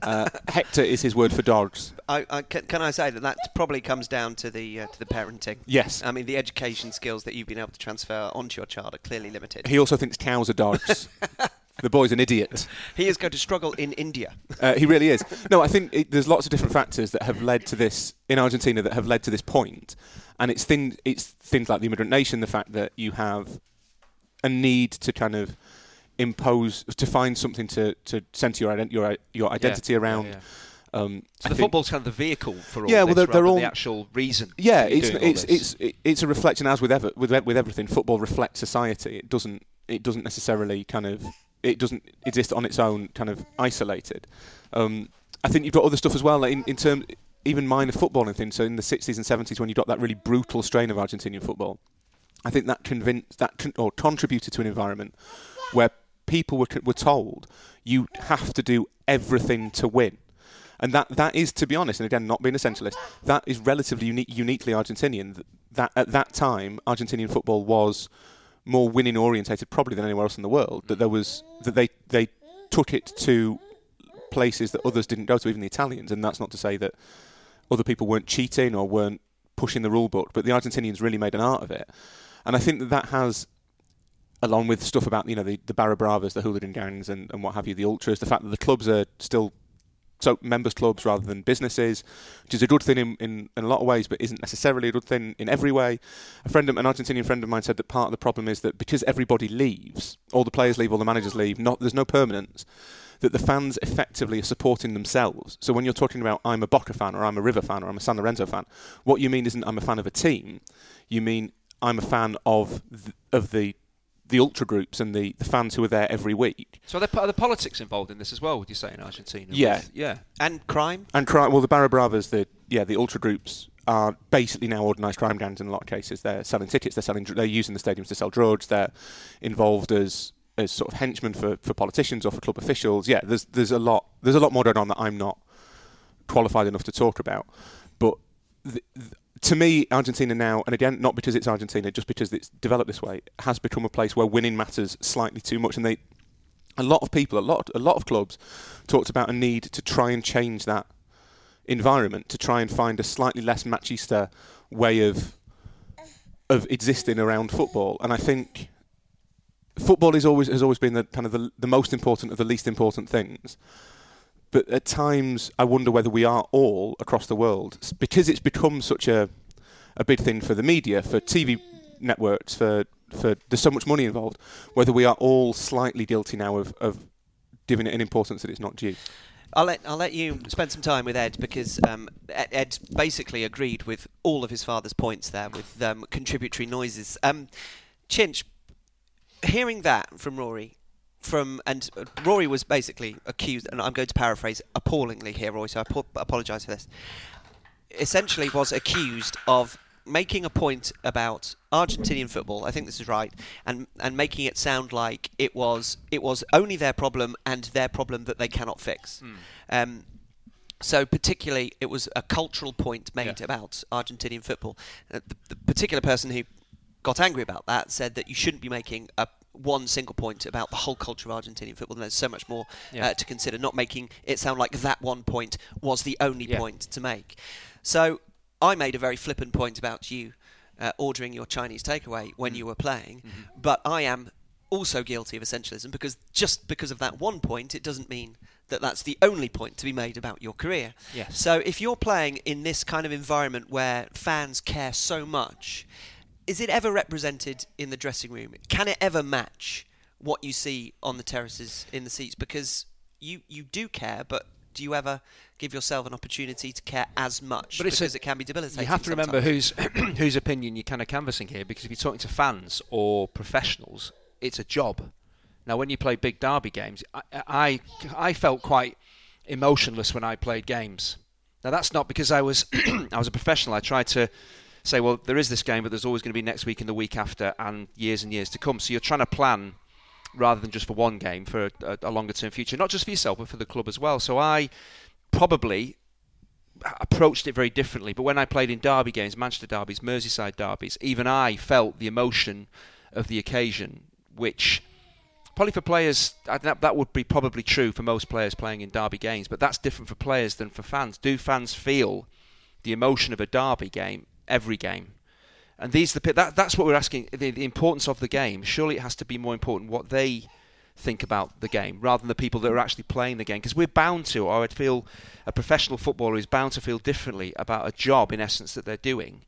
Speaker 2: Uh, Hector is his word for dogs.
Speaker 1: I, I, can, can I say that that probably comes down to the uh, to the parenting?
Speaker 2: Yes.
Speaker 1: I mean, the education skills that you've been able to transfer onto your child are clearly limited.
Speaker 2: He also thinks cows are dogs. [laughs] the boy's an idiot.
Speaker 1: He is going to struggle in India.
Speaker 2: Uh, he really is. No, I think it, there's lots of different factors that have led to this in Argentina that have led to this point. and it's it's things like the immigrant nation, the fact that you have a need to kind of impose to find something to to center your ident- your your identity
Speaker 4: Yeah,
Speaker 2: around.
Speaker 4: yeah.
Speaker 2: Um,
Speaker 4: So
Speaker 2: I
Speaker 4: the
Speaker 2: think-
Speaker 4: football's kind of the vehicle for all
Speaker 2: Yeah, well, they're- they're all-
Speaker 4: the actual reason.
Speaker 2: Yeah,
Speaker 4: you're
Speaker 2: it's it's it's it's a reflection as with ever, with with everything. Football reflects society. It doesn't it doesn't necessarily kind of it doesn't exist on its own, kind of isolated. Um, I think you've got other stuff as well, like in, in terms even minor football and things. So in the 60s and 70s, when you got that really brutal strain of Argentinian football, I think that convinced that con- or contributed to an environment where people were were told you have to do everything to win. And that, that is, to be honest, and again, not being essentialist, that is relatively unique, uniquely Argentinian. That at that time, Argentinian football was more winning orientated, probably than anywhere else in the world. That there was that they they took it to places that others didn't go to, even the Italians. And that's not to say that other people weren't cheating or weren't pushing the rule book, but the Argentinians really made an art of it. And I think that that has along with stuff about you know the, the Barra Bravas, the hooligan gangs, and, and what have you, the ultras, the fact that the clubs are still so members clubs rather than businesses, which is a good thing in, in, in a lot of ways, but isn't necessarily a good thing in every way. A friend, of, an Argentinian friend of mine, said that part of the problem is that because everybody leaves, all the players leave, all the managers leave, not there's no permanence. That the fans effectively are supporting themselves. So when you're talking about I'm a Boca fan or I'm a River fan or I'm a San Lorenzo fan, what you mean isn't I'm a fan of a team. You mean I'm a fan of the, of the the ultra groups and the, the fans who are there every week.
Speaker 4: So are there, are there politics involved in this as well? Would you say in Argentina?
Speaker 2: Yeah.
Speaker 4: With- yeah.
Speaker 1: And crime?
Speaker 2: And crime, well, the Barra Bravas, the yeah, the ultra groups are basically now organised crime gangs in a lot of cases. They're selling tickets, they're selling, they're using the stadiums to sell drugs, they're involved as as sort of henchmen for, for politicians or for club officials. Yeah, there's there's a lot there's a lot more going on that I'm not qualified enough to talk about. But th- th- to me, Argentina now, and again, not because it's Argentina, just because it's developed this way, has become a place where winning matters slightly too much, and they a lot of people, a lot, a lot of clubs, talked about a need to try and change that environment, to try and find a slightly less machista way of of existing around football. And I think football is always has always been the kind of the, the most important of the least important things. But at times, I wonder whether we are all across the world because it's become such a a big thing for the media, for TV networks, for for there's so much money involved. Whether we are all slightly guilty now of, of giving it an importance that it's not due.
Speaker 1: I'll let I'll let you spend some time with Ed because um, Ed, basically agreed with all of his father's points there with um, contributory noises. Um, Chinch, hearing that from Rory, from and Rory was basically accused, and I'm going to paraphrase appallingly here, Rory. So I apo- apologise for this. Essentially, was accused of making a point about Argentinian football. I think this is right, and and making it sound like it was it was only their problem and their problem that they cannot fix. Um, so particularly, it was a cultural point made
Speaker 4: Yeah.
Speaker 1: about Argentinian football. Uh, the, the particular person who got angry about that said that you shouldn't be making a one single point about the whole culture of Argentinian football. And there's so much more
Speaker 4: Yeah.
Speaker 1: uh, to consider. Not making it sound like that one point was the only
Speaker 4: Yeah.
Speaker 1: point to make. So I made a very flippant point about you uh, ordering your Chinese takeaway when
Speaker 4: Mm.
Speaker 1: you were playing,
Speaker 4: Mm-hmm.
Speaker 1: but I am also guilty of essentialism because just because of that one point, it doesn't mean that that's the only point to be made about your career.
Speaker 4: Yes.
Speaker 1: So if you're playing in this kind of environment where fans care so much, is it ever represented in the dressing room? Can it ever match what you see on the terraces in the seats? Because you you do care, but do you ever give yourself an opportunity to care as much?
Speaker 4: But it's a-
Speaker 1: because it can be debilitating.
Speaker 4: You have to remember whose [clears throat] whose opinion you're kind of canvassing here, because if you're talking to fans or professionals, it's a job. Now, when you play big derby games, I, I I felt quite emotionless when I played games. Now, that's not because I was [clears throat] I was a professional. I tried to say, well, there is this game, but there's always going to be next week and the week after, and years and years to come. So you're trying to plan rather than just for one game for a, a longer term future, not just for yourself but for the club as well. So I probably approached it very differently. But when I played in derby games, Manchester derbies, Merseyside derbies, even I felt the emotion of the occasion, which probably for players that, that would be probably true for most players playing in derby games, but that's different for players than for fans. Do fans feel the emotion of a derby game every game? And these the that that's what we're asking. The, the importance of the game. Surely it has to be more important what they think about the game rather than the people that are actually playing the game because we're bound to or I'd feel a professional footballer is bound to feel differently about a job in essence that they're doing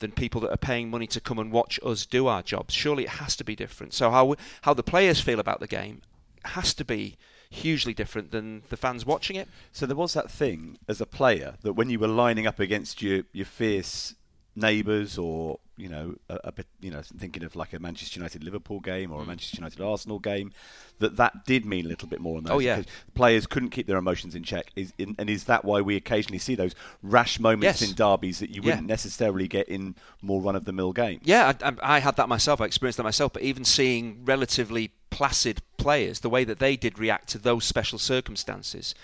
Speaker 4: than people that are paying money to come and watch us do our jobs surely it has to be different so how how the players feel about the game has to be hugely different than the fans watching it
Speaker 3: So there was that thing as a player that when you were lining up against your your fierce neighbours or you know a, a bit you know thinking of like a Manchester United Liverpool game or a mm. Manchester United Arsenal game that that did mean a little bit more on those
Speaker 4: Oh, yeah.
Speaker 3: because players couldn't keep their emotions in check is in, and is that why we occasionally see those rash moments
Speaker 4: Yes.
Speaker 3: in derbies that you
Speaker 4: Yeah.
Speaker 3: wouldn't necessarily get in more run of the mill games
Speaker 4: Yeah, I, I, I had that myself. I experienced that myself. But even seeing relatively placid players, the way that they did react to those special circumstances,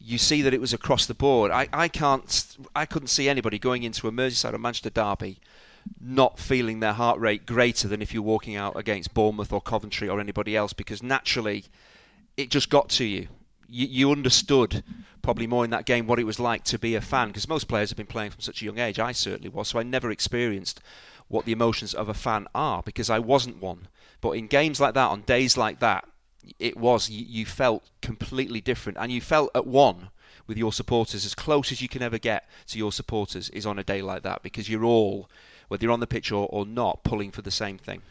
Speaker 4: you see that it was across the board. I, I can't, I couldn't see anybody going into a Merseyside or Manchester derby not feeling their heart rate greater than if you're walking out against Bournemouth or Coventry or anybody else, because naturally, it just got to you. You, you understood probably more in that game what it was like to be a fan, because most players have been playing from such a young age. I certainly was, so I never experienced what the emotions of a fan are because I wasn't one. But in games like that, on days like that, it was you, you felt completely different, and you felt at one with your supporters as close as you can ever get to your supporters is on a day like that because you're all, whether you're on the pitch or, or not, pulling for the same thing.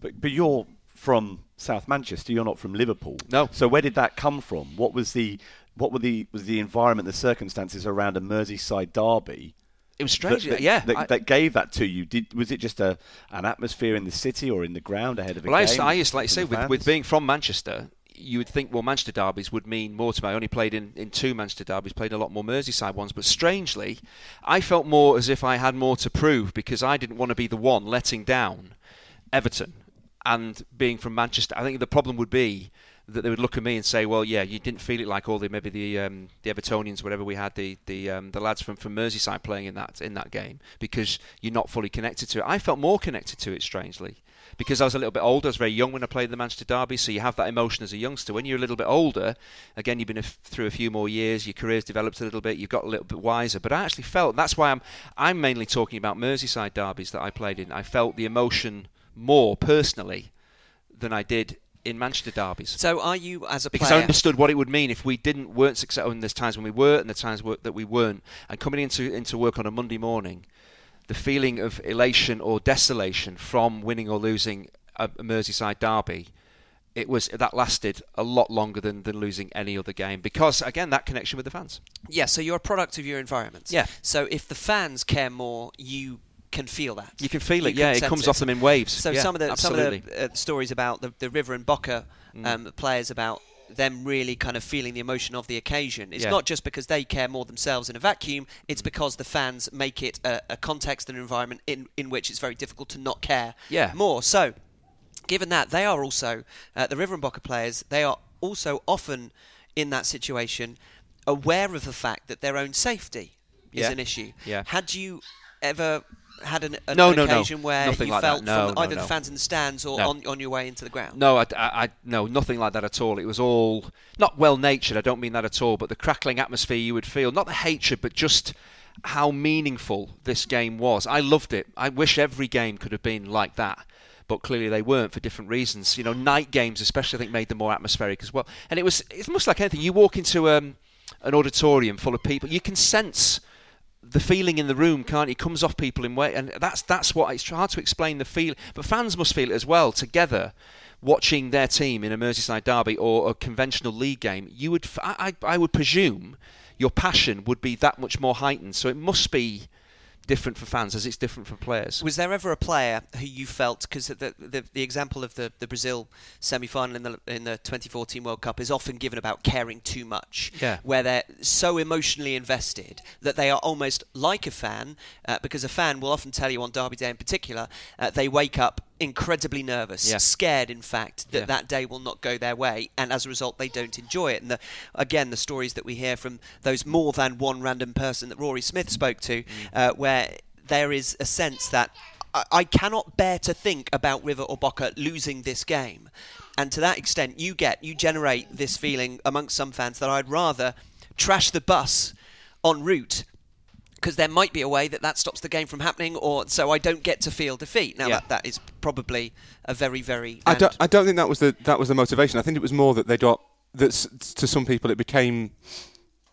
Speaker 3: But, but you're from South Manchester. You're not from Liverpool.
Speaker 4: No.
Speaker 3: So where did that come from? What was the what were the was the environment, the circumstances around a Merseyside derby?
Speaker 4: It was strange,
Speaker 3: That,
Speaker 4: yeah.
Speaker 3: That,
Speaker 4: I-
Speaker 3: that gave that to you. Did was it just a an atmosphere in the city or in the ground ahead of a
Speaker 4: Well, I
Speaker 3: game?
Speaker 4: used, to, I used like to say, with, with being from Manchester, you would think, well, Manchester derbies would mean more to me. I only played in, in two Manchester derbies, played a lot more Merseyside ones, but strangely, I felt more as if I had more to prove because I didn't want to be the one letting down Everton. And being from Manchester, I think the problem would be that they would look at me and say, "Well, yeah, you didn't feel it like all the maybe the um, the Evertonians, whatever we had, the the um, the lads from, from Merseyside playing in that in that game because you're not fully connected to it." I felt more connected to it, strangely, because I was a little bit older. I was very young when I played the Manchester Derby, so you have that emotion as a youngster. When you're a little bit older, again, you've been a f- through a few more years, your career's developed a little bit, you've got a little bit wiser. But I actually felt that's why I'm I'm mainly talking about Merseyside derbies that I played in. I felt the emotion more personally than I did in Manchester derbies.
Speaker 1: So are you as a
Speaker 4: Because
Speaker 1: player?
Speaker 4: I understood what it would mean if we didn't weren't successful. And there's times when we were, and there's times that we weren't. And coming into into work on a Monday morning, the feeling of elation or desolation from winning or losing a, a Merseyside derby, it was that lasted a lot longer than, than losing any other game. Because again, that connection with the fans.
Speaker 1: Yeah, so you're a product of your environment.
Speaker 4: Yeah.
Speaker 1: So if the fans care more, you can feel that.
Speaker 4: You can feel it.
Speaker 1: You
Speaker 4: yeah, it comes
Speaker 1: it.
Speaker 4: off them in waves.
Speaker 1: So
Speaker 4: Yeah,
Speaker 1: some of the
Speaker 4: absolutely.
Speaker 1: some of the uh, stories about the, the River and Boca
Speaker 4: Mm.
Speaker 1: um, players about them really kind of feeling the emotion of the occasion. It's
Speaker 4: Yeah.
Speaker 1: not just because they care more themselves in a vacuum. It's because the fans make it a, a context and environment in in which it's very difficult to not care
Speaker 4: Yeah.
Speaker 1: more. So, given that they are also uh, the River and Boca players, they are also often in that situation aware of the fact that their own safety is
Speaker 4: Yeah.
Speaker 1: an issue.
Speaker 4: Yeah.
Speaker 1: Had you ever had an, an
Speaker 4: No, no, no.
Speaker 1: occasion where
Speaker 4: Nothing
Speaker 1: you
Speaker 4: like
Speaker 1: felt
Speaker 4: No,
Speaker 1: from
Speaker 4: no,
Speaker 1: either
Speaker 4: no.
Speaker 1: the fans in the stands or
Speaker 4: No.
Speaker 1: on, on your way into the ground?
Speaker 4: No, I, I, I- no, nothing like that at all. It was all not well natured. I don't mean that at all. But the crackling atmosphere you would feel, not the hatred, but just how meaningful this game was. I loved it. I wish every game could have been like that. But clearly they weren't for different reasons. You know, night games especially, I think, made them more atmospheric as well. And it was it's much like anything. You walk into um, an auditorium full of people, you can sense the feeling in the room, can't it? Comes off people in way, and that's that's what it's hard to explain the feel. But fans must feel it as well together, watching their team in a Merseyside derby or a conventional league game. You would, I, I would presume, your passion would be that much more heightened. So it must be different for fans as it's different for players.
Speaker 1: Was there ever a player who you felt because the, the the example of the, the Brazil semi final in the in the 2014 World Cup is often given about caring too much,
Speaker 4: Yeah.
Speaker 1: where they're so emotionally invested that they are almost like a fan, uh, because a fan will often tell you on Derby Day in particular, uh, they wake up incredibly nervous,
Speaker 4: Yeah.
Speaker 1: scared in fact that
Speaker 4: Yeah.
Speaker 1: that day will not go their way, and as a result they don't enjoy it. And the, again, the stories that we hear from those more than one random person that Rory Smith spoke to, uh, where there is a sense that I, I cannot bear to think about River or Boca losing this game. And to that extent, you get, you generate this feeling amongst some fans that I'd rather trash the bus en route because there might be a way that that stops the game from happening, or so I don't get to feel defeat. Now
Speaker 4: Yeah.
Speaker 1: that, that is probably a very very.
Speaker 2: I don't, I don't think that was the that was the motivation. I think it was more that they got that to some people it became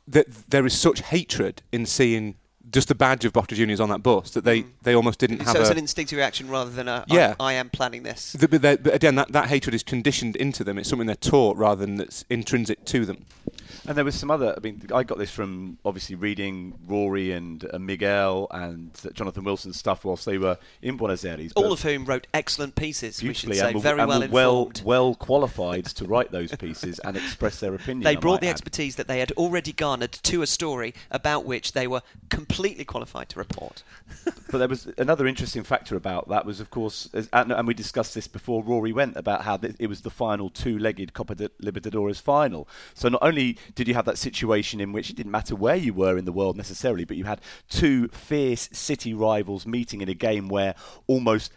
Speaker 2: that there is such hatred in seeing just the badge of Boca Juniors on that bus that they, they almost didn't have
Speaker 1: so it's
Speaker 2: a
Speaker 1: an instinctive reaction rather than a
Speaker 2: Yeah.
Speaker 1: I, I am planning this.
Speaker 2: The- But, but again, that, that hatred is conditioned into them. It's something they're taught rather than that's intrinsic to them.
Speaker 3: And there was some other. I mean, I got this from obviously reading Rory and uh, Miguel and uh, Jonathan Wilson's stuff whilst they were in Buenos Aires.
Speaker 1: All of whom wrote excellent pieces. We should
Speaker 3: beautifully
Speaker 1: say
Speaker 3: and were,
Speaker 1: very
Speaker 3: and
Speaker 1: well
Speaker 3: were well
Speaker 1: informed.
Speaker 3: well qualified to write those pieces and express their opinion.
Speaker 1: They brought the
Speaker 3: add.
Speaker 1: expertise that they had already garnered to a story about which they were completely qualified to report. [laughs]
Speaker 3: But there was another interesting factor about that was, of course, as, and, and we discussed this before Rory went about how th- it was the final two-legged Copa de Libertadores final. So not only did you have that situation in which it didn't matter where you were in the world necessarily, but you had two fierce city rivals meeting in a game where almost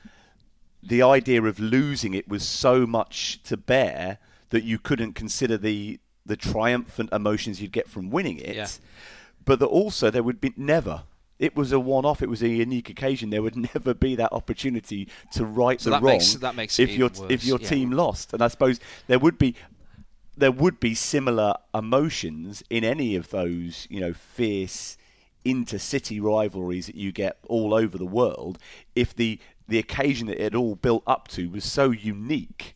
Speaker 3: the idea of losing it was so much to bear that you couldn't consider the the triumphant emotions you'd get from winning it,
Speaker 4: Yeah.
Speaker 3: But that also there would be never. It was a one-off. It was a unique occasion. There would [laughs] never be that opportunity to right
Speaker 4: So
Speaker 3: the
Speaker 4: that
Speaker 3: wrong
Speaker 4: makes- that makes
Speaker 3: if your
Speaker 4: even
Speaker 3: if your
Speaker 4: yeah.
Speaker 3: team lost. And I suppose there would be there would be similar emotions in any of those, you know, fierce intercity rivalries that you get all over the world if the the occasion that it all built up to was so unique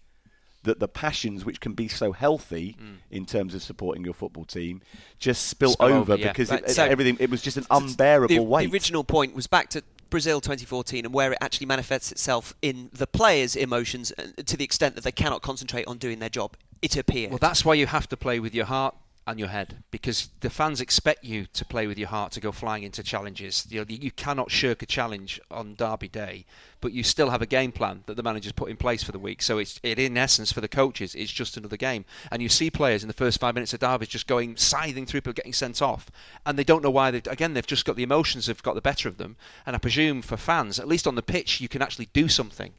Speaker 3: that the passions which can be so healthy in terms of supporting your football team just spill
Speaker 4: Spill
Speaker 3: over,
Speaker 4: over, yeah.
Speaker 3: because
Speaker 1: Right,
Speaker 3: it,
Speaker 1: so-
Speaker 3: everything it was just an unbearable
Speaker 1: the,
Speaker 3: weight.
Speaker 1: the original point was back to Brazil 2014 and where it actually manifests itself in the players' emotions uh, to the extent that they cannot concentrate on doing their job. It appears.
Speaker 4: Well, that's why you have to play with your heart and your head because the fans expect you to play with your heart to go flying into challenges. You know, you cannot shirk a challenge on Derby Day, but you still have a game plan that the manager's put in place for the week. So it's it in essence for the coaches, it's just another game. And you see players in the first five minutes of Derby just going scything through people getting sent off, and they don't know why. They again they've just got the emotions have got the better of them. And I presume for fans, at least on the pitch, you can actually do something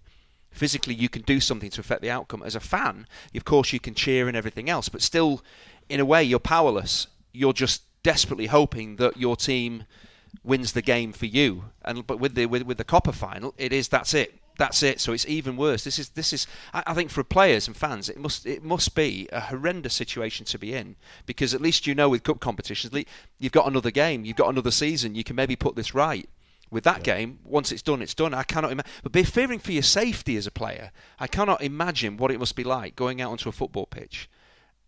Speaker 4: physically you can do something to affect the outcome. As a fan, of course, you can cheer and everything else, but still, in a way, you're powerless. You're just desperately hoping that your team wins the game for you. And but with the with, with the Copa final, it is that's it. That's it. So it's even worse. This is this is. I, I think for players and fans, it must it must be a horrendous situation to be in because at least you know with cup competitions, you've got another game, you've got another season. You can maybe put this right with that game, once it's done, it's done. I cannot imagine, but be fearing for your safety as a player. I cannot imagine what it must be like going out onto a football pitch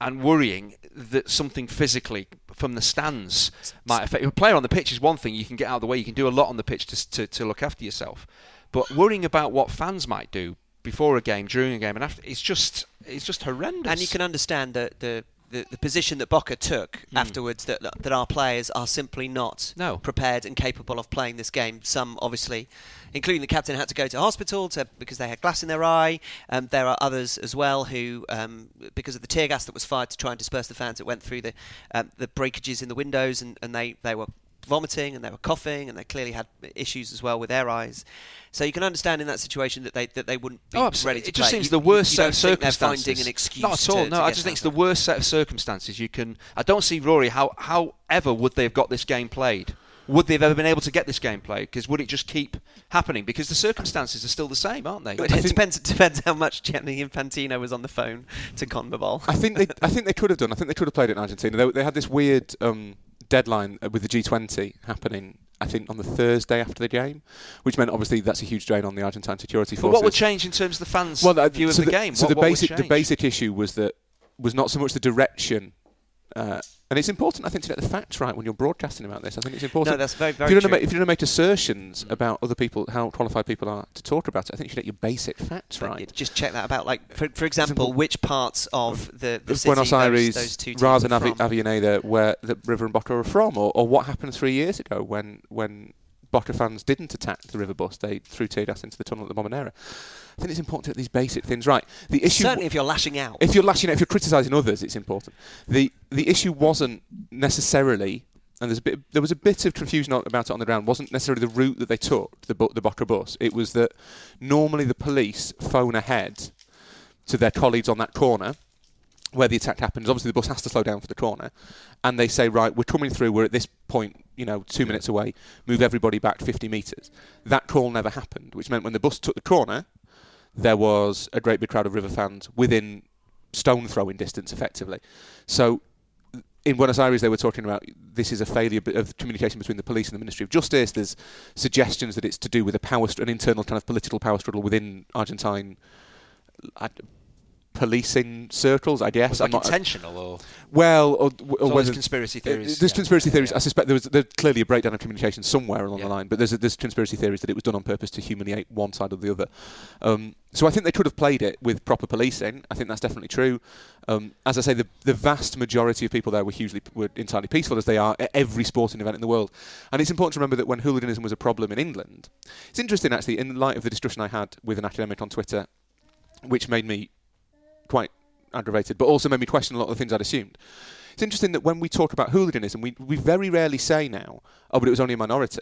Speaker 4: and worrying that something physically from the stands might affect. A player on the pitch is one thing; you can get out of the way, you can do a lot on the pitch to to, to look after yourself. But worrying about what fans might do before a game, during a game, and after, it's just it's just horrendous.
Speaker 1: and you can understand the, the, the, the position that Boca took afterwards that that our players are simply not
Speaker 4: No.
Speaker 1: prepared and capable of playing this game. Some obviously, including the captain, had to go to hospital to, because they had glass in their eye. Um, there are others as well who, um, because of the tear gas that was fired to try and disperse the fans, it went through the um, the breakages in the windows and, and they, they were vomiting and they were coughing and they clearly had issues as well with their eyes. So you can understand in that situation that they that they wouldn't be
Speaker 4: Oh, absolutely.
Speaker 1: ready to
Speaker 4: It just
Speaker 1: play.
Speaker 4: seems
Speaker 1: You-
Speaker 4: the worst
Speaker 1: you
Speaker 4: set
Speaker 1: don't
Speaker 4: of
Speaker 1: think they're
Speaker 4: circumstances.
Speaker 1: finding an excuse.
Speaker 4: Not at all.
Speaker 1: to-
Speaker 4: no,
Speaker 1: to
Speaker 4: I just think it's
Speaker 1: out
Speaker 4: the worst set of circumstances you can. I don't see Rory. How however would they have got this game played? Would they have ever been able to get this game played? Because would it just keep happening? Because the circumstances are still the same, aren't they? [laughs]
Speaker 1: It depends. It depends how much Gianni Infantino was on the phone to CONMEBOL.
Speaker 2: I think they, I think they could have done. I think they could have played it in Argentina. They, they had this weird um, deadline uh, with the G20 happening. I think on the Thursday after the game, which meant obviously that's a huge drain on the Argentine security
Speaker 4: But
Speaker 2: forces.
Speaker 4: what would change in terms of the fans'
Speaker 2: well, uh,
Speaker 4: view of
Speaker 2: so
Speaker 4: the, game?
Speaker 2: So
Speaker 4: What-
Speaker 2: the basic the basic issue was that was not so much the direction. Uh, and it's important, I think, to get the facts right when you're broadcasting about this. I think it's important.
Speaker 1: No, that's very,
Speaker 2: if
Speaker 1: very
Speaker 2: you're going to
Speaker 1: true.
Speaker 2: make, if you're going to make assertions about other people, how qualified people are to talk about it, I think you should get your basic facts
Speaker 1: But
Speaker 2: right.
Speaker 1: Just check that about. Like, for, for example, which parts of the, the city
Speaker 2: Buenos
Speaker 1: those,
Speaker 2: Aires,
Speaker 1: those two teams
Speaker 2: rather than. Avi- Avellaneda, where the River and Boca are from, or, or what happened three years ago when when Boca fans didn't attack the river bus, they threw tear gas into the tunnel at the Bombonera. I think it's important to get these basic things right. The issue,
Speaker 1: Certainly, if you're lashing out.
Speaker 2: if you're lashing out, if you're criticising others, it's important. the The issue wasn't necessarily, and there's a bit, there was a bit of confusion about it on the ground. wasn't necessarily the route that they took, the Bu- the bus. It was that normally the police phone ahead to their colleagues on that corner where the attack happens. Obviously, the bus has to slow down for the corner, and they say, right, we're coming through. We're at this point, you know, two minutes away. Move everybody back 50 metres. That call never happened, which meant when the bus took the corner, there was a great big crowd of River fans within stone throwing distance, effectively. So. In Buenos Aires, they were talking about this is a failure of communication between the police and the Ministry of Justice. There's suggestions that it's to do with a power, an internal kind of political power struggle within Argentine uh, policing circles, I guess.
Speaker 4: Like
Speaker 2: not,
Speaker 4: intentional or
Speaker 2: well, or, or whether
Speaker 4: conspiracy theories.
Speaker 2: there's
Speaker 4: Yeah.
Speaker 2: conspiracy theories.
Speaker 4: yeah.
Speaker 2: I suspect there was there's clearly a breakdown of communication somewhere along
Speaker 4: Yeah.
Speaker 2: the line, but there's a, there's conspiracy theories that it was done on purpose to humiliate one side or the other. Um, so I think they could have played it with proper policing. I think that's definitely true. Um, as I say, the the vast majority of people there were hugely were entirely peaceful, as they are at every sporting event in the world. And it's important to remember that when hooliganism was a problem in England, it's interesting actually in light of the discussion I had with an academic on Twitter, which made me quite aggravated, but also made me question a lot of the things I'd assumed. It's interesting that when we talk about hooliganism, we, we very rarely say now, oh, but it was only a minority.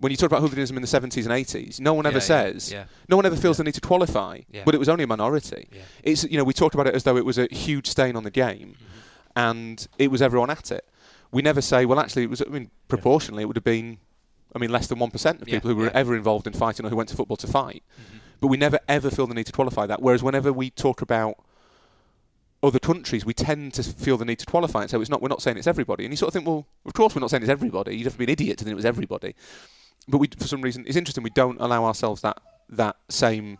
Speaker 2: When you talk about hooliganism in the 70s and 80s, no one ever
Speaker 4: Yeah, yeah,
Speaker 2: says,
Speaker 4: yeah.
Speaker 2: no one ever feels the need to qualify,
Speaker 4: Yeah.
Speaker 2: but it was only a minority.
Speaker 4: Yeah.
Speaker 2: It's, you know, we talk about it as though it was a huge stain on the game
Speaker 4: Mm-hmm.
Speaker 2: and it was everyone at it. We never say, well, actually, it was, I mean, proportionally, it would have been, I mean, less than 1% of
Speaker 4: Yeah,
Speaker 2: people who were
Speaker 4: yeah.
Speaker 2: ever involved in fighting or who went to football to fight. But we never ever feel the need to qualify that. Whereas whenever we talk about other countries, we tend to feel the need to qualify it. So it's not we're not saying it's everybody. And you sort of think, well, of course we're not saying it's everybody. You'd have to be an idiot to think it was everybody. But we, for some reason, it's interesting. We don't allow ourselves that that same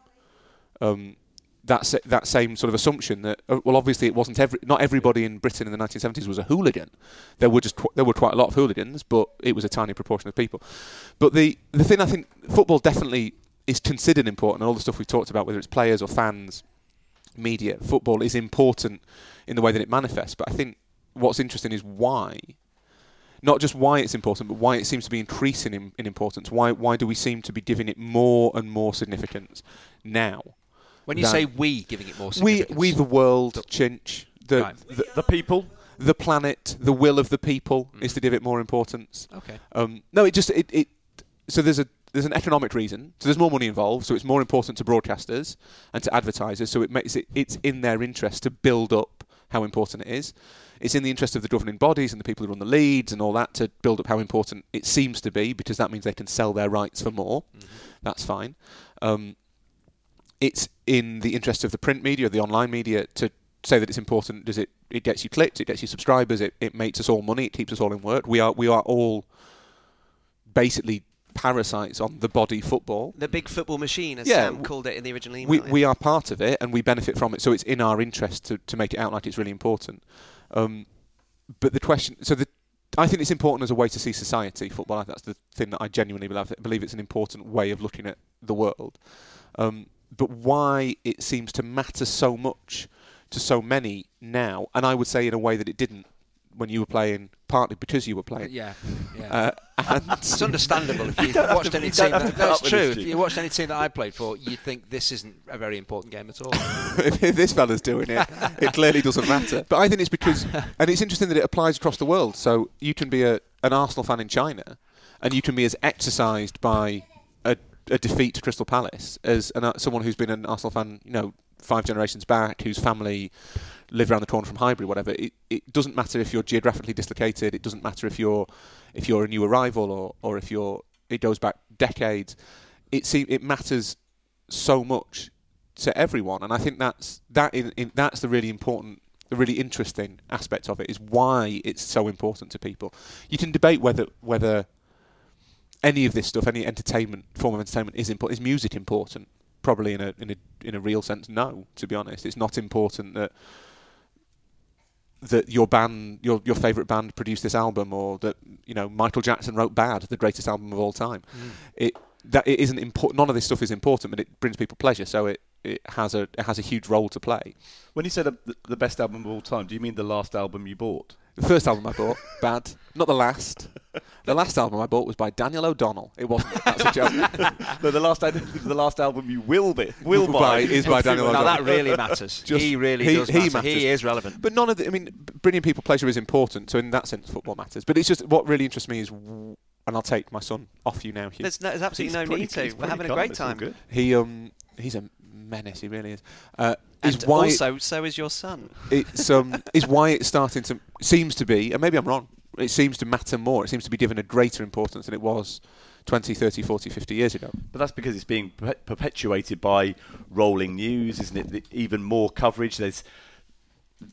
Speaker 2: um, that that same sort of assumption that uh, well, obviously it wasn't every not everybody in Britain in the 1970s was a hooligan. There were just there were quite a lot of hooligans, but it was a tiny proportion of people. But the the thing I think football definitely is considered important, and all the stuff we've talked about, whether it's players or fans, media, football is important in the way that it manifests. But I think what's interesting is why. Not just why it's important, but why it seems to be increasing in, in importance. Why why do we seem to be giving it more and more significance now?
Speaker 4: When you say we giving it more
Speaker 2: We
Speaker 4: significance,
Speaker 2: we the world, Chinch, the,
Speaker 4: Right.
Speaker 2: the
Speaker 3: The people.
Speaker 2: the planet, the will of the people
Speaker 4: Mm.
Speaker 2: is to give it more importance.
Speaker 4: okay,
Speaker 2: Um, no, it just it, it so there's a there's an economic reason. So there's more money involved. So it's more important to broadcasters and to advertisers. So it makes it it's in their interest to build up how important it is. It's in the interest of the governing bodies and the people who run the leads and all that to build up how important it seems to be because that means they can sell their rights for more. That's fine. Um, it's in the interest of the print media, the online media, to say that it's important. Does it? It gets you clicks, it gets you subscribers, it, it makes us all money, it keeps us all in work. We are we are all basically parasites on the body football.
Speaker 1: The big football machine, as
Speaker 2: Yeah,
Speaker 1: Sam called it in the original email.
Speaker 2: We
Speaker 1: yeah.
Speaker 2: we are part of it and we benefit from it. So it's in our interest to, to make it out like it's really important. Um, but the question, so the I think it's important as a way to see society. Football, I think that's the thing that I genuinely believe. I believe it's an important way of looking at the world. Um, but why it seems to matter so much to so many now, and I would say in a way that it didn't when you were playing, partly because you were playing.
Speaker 4: yeah, yeah.
Speaker 2: Uh, and [laughs]
Speaker 4: it's understandable if you [laughs] watched
Speaker 3: to-
Speaker 4: any
Speaker 3: you
Speaker 4: team. That, that's true. If you watched any team that I played for, you'd think this isn't a very important game at all. [laughs]
Speaker 2: if this fella's doing it, it clearly doesn't matter. But I think it's because, and it's interesting that it applies across the world. So you can be a, an Arsenal fan in China, and you can be as exercised by a, a defeat to Crystal Palace as an, someone who's been an Arsenal fan, you know, five generations back, whose family live around the corner from Highbury, whatever. It, it doesn't matter if you're geographically dislocated. It doesn't matter if you're if you're a new arrival or, or if you're it goes back decades. It it matters so much to everyone, and I think that's that in, in, that's the really important, the really interesting aspect of it is why it's so important to people. You can debate whether whether any of this stuff, any entertainment form of entertainment, is important. Is music important? Probably in a in a in a real sense, no. To be honest, it's not important that that your band, your your favorite band, produced this album, or that you know Michael Jackson wrote "Bad," the greatest album of all time. Mm. It that it isn't important. None of this stuff is important, but it brings people pleasure. So it, it has a it has a huge role to play.
Speaker 3: When you said the best album of all time, do you mean the last album you bought?
Speaker 2: The first album I bought, bad. Not the last. The last album I bought was by Daniel O'Donnell. It wasn't. That's a [laughs] joke.
Speaker 3: no, the last album, the last album you will be will buy
Speaker 2: is by Daniel O'Donnell.
Speaker 4: now that really matters. [laughs]
Speaker 2: Just-
Speaker 4: he really
Speaker 2: he-
Speaker 4: does
Speaker 2: he
Speaker 4: matter.
Speaker 2: matters.
Speaker 4: He is relevant.
Speaker 2: But none of the. I mean, bringing people pleasure is important. So in that sense, football matters. But it's just what really interests me is, and I'll take my son off you now. Hugh.
Speaker 1: There's, no, there's absolutely
Speaker 3: He's
Speaker 1: no
Speaker 3: pretty-
Speaker 1: need to. We're having a great time.
Speaker 2: He um he's a menace. He really is. Uh, is
Speaker 1: And
Speaker 2: why
Speaker 1: also, so is your son.
Speaker 2: it's um, [laughs] is why it's starting to seems to be, and maybe I'm wrong. It seems to matter more. It seems to be given a greater importance than it was 20, 30, 40, 50 years ago.
Speaker 3: But that's because it's being perpetuated by rolling news, isn't it? Even more coverage. There's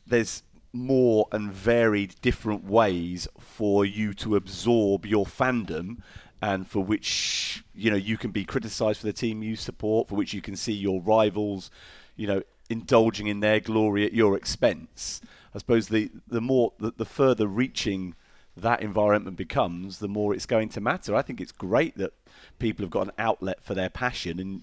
Speaker 3: there's more and varied different ways for you to absorb your fandom and for which you know you can be criticized for the team you support for which you can see your rivals you know indulging in their glory at your expense i suppose the the more the, the further reaching that environment becomes, the more it's going to matter. I think it's great that people have got an outlet for their passion, and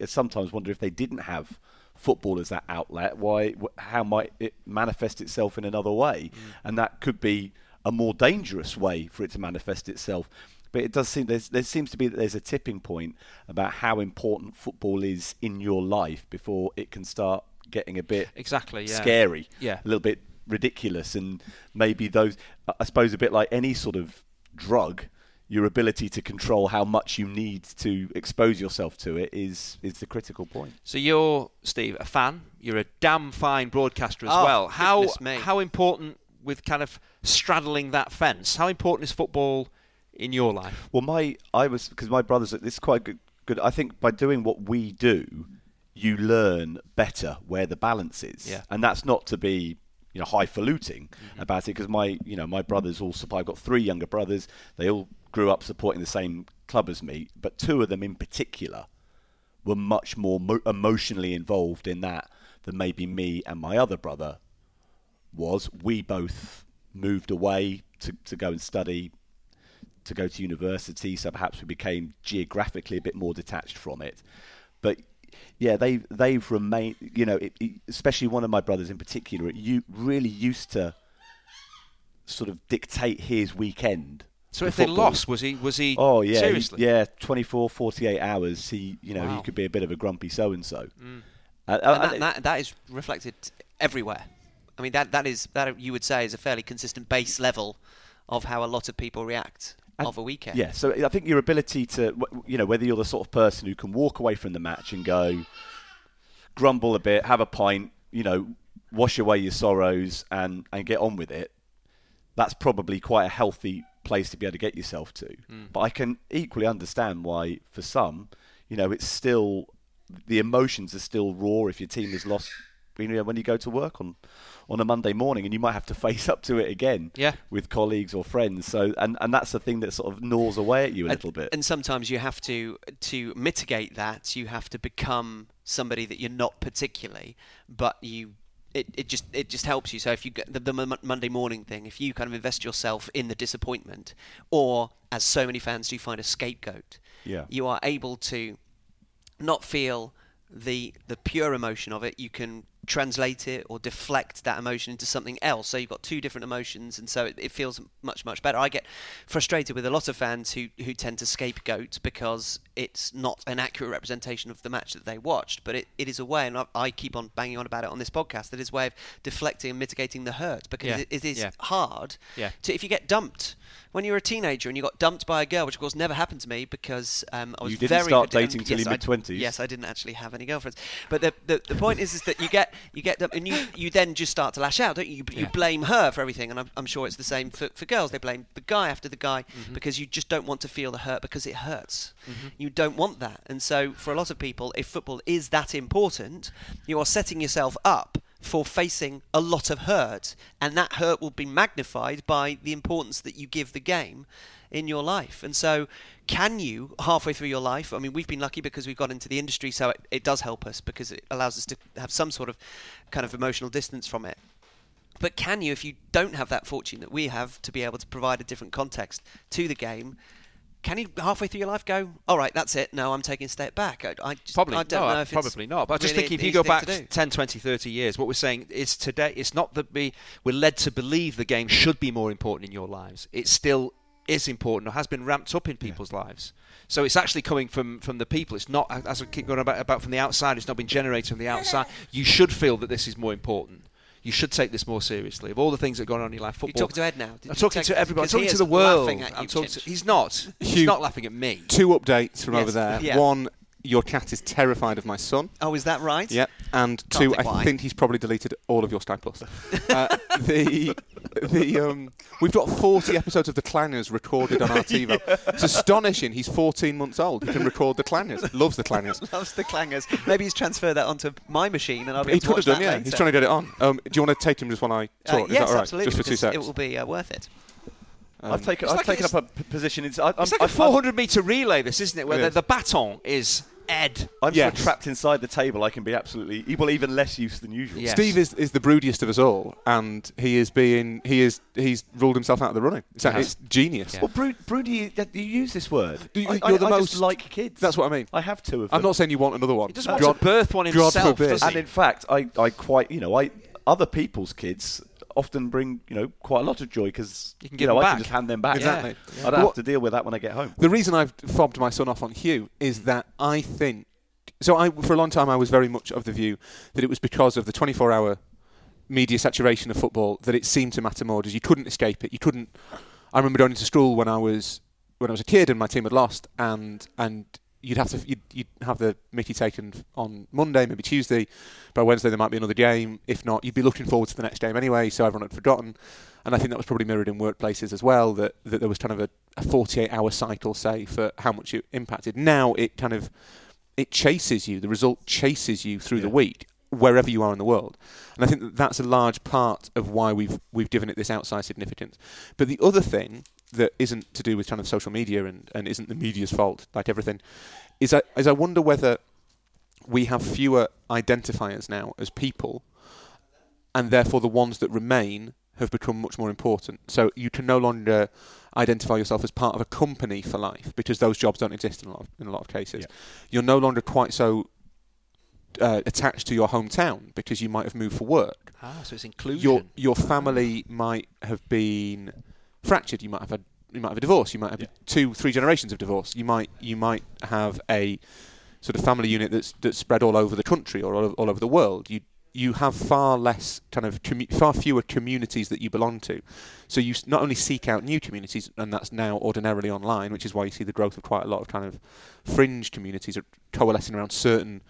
Speaker 3: I sometimes wonder if they didn't have football as that outlet, why, how might it manifest itself in another way? Mm. And that could be a more dangerous way for it to manifest itself. But it does seem there's, there seems to be that there's a tipping point about how important football is in your life before it can start getting a bit
Speaker 4: Exactly, yeah.
Speaker 3: scary,
Speaker 4: Yeah.
Speaker 3: a little bit ridiculous, and maybe those. I suppose a bit like any sort of drug, your ability to control how much you need to expose yourself to it is is the critical point.
Speaker 4: So you're Steve, a fan. You're a damn fine broadcaster as
Speaker 1: Oh,
Speaker 4: well. How how important with kind of straddling that fence? How important is football in your life?
Speaker 3: Well, my I was because my brothers. This is quite good. Good. I think by doing what we do, you learn better where the balance is,
Speaker 4: Yeah.
Speaker 3: and that's not to be you know highfalutin mm-hmm. about it because my you know my brothers all support. I've got three younger brothers. They all grew up supporting the same club as me, but two of them in particular were much more mo- emotionally involved in that than maybe me and my other brother was. We both moved away to, to go and study, to go to university, so perhaps we became geographically a bit more detached from it. But yeah, they they've remained. You know, it, it- especially one of my brothers in particular, you really used to sort of dictate his weekend.
Speaker 4: So if they lost, was he was he?
Speaker 3: Oh yeah, he- yeah, 24, 48 hours. He, you know,
Speaker 4: Wow.
Speaker 3: he could be a bit of a grumpy so mm. and so.
Speaker 1: Uh, that, that, that is reflected everywhere. I mean, that, that is that you would say is a fairly consistent base level of how a lot of people react
Speaker 3: And-
Speaker 1: of a weekend.
Speaker 3: Yeah, so I think your ability to, you know, whether you're the sort of person who can walk away from the match and go, grumble a bit, have a pint, you know, wash away your sorrows and, and get on with it, that's probably quite a healthy place to be able to get yourself to. Hmm. But I can equally understand why, for some, you know, it's still, the emotions are still raw if your team has lost. You know, when you go to work on, on a Monday morning, and you might have to [laughs] face up to it again
Speaker 4: Yeah.
Speaker 3: with colleagues or friends. So, and, and that's the thing that sort of gnaws away at you a
Speaker 1: and,
Speaker 3: little bit.
Speaker 1: And sometimes you have to to mitigate that. You have to become somebody that you're not particularly, but you. It, it just it just helps you. So if you get the, the Monday morning thing, if you kind of invest yourself in the disappointment, or as so many fans do, find a scapegoat,
Speaker 3: Yeah.
Speaker 1: you are able to not feel the the pure emotion of it. You can translate it or deflect that emotion into something else. So you've got two different emotions, and so it, it feels much much better. I get frustrated with a lot of fans who who tend to scapegoat because it's not an accurate representation of the match that they watched. But it, it is a way, and I, I keep on banging on about it on this podcast. That is a way of deflecting and mitigating the hurt because
Speaker 4: Yeah,
Speaker 1: it, it is
Speaker 4: yeah.
Speaker 1: hard.
Speaker 4: Yeah.
Speaker 1: To, if you get dumped when you were a teenager and you got dumped by a girl, which of course never happened to me because um, I was
Speaker 3: You didn't
Speaker 1: very
Speaker 3: start dating till
Speaker 1: yes,
Speaker 3: your
Speaker 1: I-
Speaker 3: mid-twenties.
Speaker 1: Yes, I didn't actually have any girlfriends. But the, the, the point is, is that you get you get dumped and you, you then just start to lash out, don't you? You, you blame her for everything, and I'm, I'm sure it's the same for, for girls. They blame the guy after the guy
Speaker 3: Mm-hmm.
Speaker 1: because you just don't want to feel the hurt because it hurts. You don't want that, and so for a lot of people, if football is that important, you are setting yourself up for facing a lot of hurt, and that hurt will be magnified by the importance that you give the game in your life. And so, can you, halfway through your life, I mean, we've been lucky because we've got into the industry, so it, it does help us because it allows us to have some sort of kind of emotional distance from it. But can you, if you don't have that fortune that we have to be able to provide a different context to the game, can you halfway through your life go, all right, that's it, no, I'm taking a step back? I, I just,
Speaker 4: Probably
Speaker 1: I don't
Speaker 4: no,
Speaker 1: know if it's
Speaker 4: probably not. But I just
Speaker 1: really
Speaker 4: think if you go back
Speaker 1: to
Speaker 4: 10, 20, 30 years, what we're saying is today. It's not that we we're led to believe the game should be more important in your lives. It still is important or has been ramped up in people's lives. So it's actually coming from, from the people. It's not as I keep going about, about from the outside. It's not been generated from the outside. [laughs] You should feel that this is more important. You should take this more seriously. Of all the things that are going on in your life,
Speaker 1: You're
Speaker 4: football.
Speaker 1: talking to Ed now. Did
Speaker 4: I'm talking to everybody. I'm talking to the world. I'm talking to, he's not. He's
Speaker 2: Hugh-
Speaker 4: not laughing at me.
Speaker 2: Two updates from
Speaker 3: Yes.
Speaker 2: over there.
Speaker 1: Yeah.
Speaker 2: One, your cat is terrified of my son.
Speaker 1: Oh, is that right?
Speaker 2: Yep. and
Speaker 1: Can't
Speaker 2: two,
Speaker 1: think
Speaker 2: I
Speaker 1: why.
Speaker 2: think he's probably deleted all of your Sky Plus. uh, the the um, we've got 40 episodes of the Clangers recorded on our [laughs] TiVo. It's astonishing. He's 14 months old. He can record the Clangers. Loves the Clangers. [laughs]
Speaker 1: Loves the clangers. Maybe he's transferred that onto my machine, and I'll be
Speaker 2: He
Speaker 1: able to
Speaker 2: could
Speaker 1: watch
Speaker 2: have done,
Speaker 1: that
Speaker 2: yeah.
Speaker 1: later.
Speaker 2: He's trying to get it on. Um, do you want to take him just while I
Speaker 1: Uh,
Speaker 2: talk? Is
Speaker 1: yes,
Speaker 2: that all right?
Speaker 1: absolutely.
Speaker 2: Just for two
Speaker 1: because
Speaker 2: seconds.
Speaker 1: It will be uh, worth it.
Speaker 3: I've um,
Speaker 4: taken,
Speaker 3: I've
Speaker 4: like
Speaker 3: taken up a p- position. It's, I, I'm,
Speaker 4: It's like a
Speaker 3: I'm-
Speaker 4: 400 metre relay, this, isn't it? Where
Speaker 2: It
Speaker 4: the,
Speaker 2: is.
Speaker 4: the baton is Ed.
Speaker 3: I'm sort
Speaker 2: Yes.
Speaker 3: of trapped inside the table. I can be absolutely, well, even less use than usual.
Speaker 4: Yeah.
Speaker 2: Steve is, is the broodiest of us all, and he is being he is he's ruled himself out of the running. It's,
Speaker 4: He has.
Speaker 2: it's genius.
Speaker 4: Yeah.
Speaker 3: Well, Brood, Broody, you, you use this word.
Speaker 2: Do you-
Speaker 3: I,
Speaker 2: you're
Speaker 3: I,
Speaker 2: the
Speaker 3: I
Speaker 2: most-
Speaker 3: just like kids.
Speaker 2: That's what I mean.
Speaker 3: I have two of them.
Speaker 2: I'm not saying you want another one.
Speaker 4: He doesn't want
Speaker 2: God-
Speaker 4: to birth one
Speaker 2: God
Speaker 4: himself,
Speaker 2: forbid.
Speaker 4: does
Speaker 3: and in fact, I, I quite, you know, I other people's kids often bring, you know, quite a lot of joy because
Speaker 4: You
Speaker 3: you,
Speaker 4: can give
Speaker 3: know
Speaker 4: them
Speaker 3: I can just hand them back.
Speaker 2: Exactly.
Speaker 3: I don't
Speaker 2: What-
Speaker 3: have to deal with that when I get home.
Speaker 2: The reason I've fobbed my son off on Hugh is
Speaker 3: Mm.
Speaker 2: that I think so. I for a long time I was very much of the view that it was because of the 24-hour media saturation of football that it seemed to matter more. Because you couldn't escape it. You couldn't. I remember going into school when I was when I was a kid and my team had lost, and and you'd have to you'd, you'd have the Mickey taken on Monday, maybe Tuesday. By Wednesday there might be another game. If not, you'd be looking forward to the next game anyway. So everyone had forgotten. And I think that was probably mirrored in workplaces as well. That that there was kind of a, a 48-hour cycle, say, for how much it impacted. Now it kind of it chases you. The result chases you through the week wherever you are in the world. And I think that that's a large part of why we've we've given it this outside significance. But the other thing that isn't to do with kind of social media and, and isn't the media's fault, like everything, is I is I wonder whether we have fewer identifiers now as people, and therefore the ones that remain have become much more important. So you can no longer identify yourself as part of a company for life because those jobs don't exist in a lot of, in a lot of cases.
Speaker 3: Yeah.
Speaker 2: You're no longer quite so uh, attached to your hometown because you might have moved for work.
Speaker 4: Ah, so it's inclusion.
Speaker 2: Your your family might have been fractured. You might have had you might have a divorce. You might have
Speaker 3: Yeah.
Speaker 2: two, three generations of divorce. You might you might have a sort of family unit that's that's spread all over the country or all, all over the world. You you have far less kind of commu- far fewer communities that you belong to. So you not only seek out new communities, and that's now ordinarily online, which is why you see the growth of quite a lot of kind of fringe communities are coalescing around certain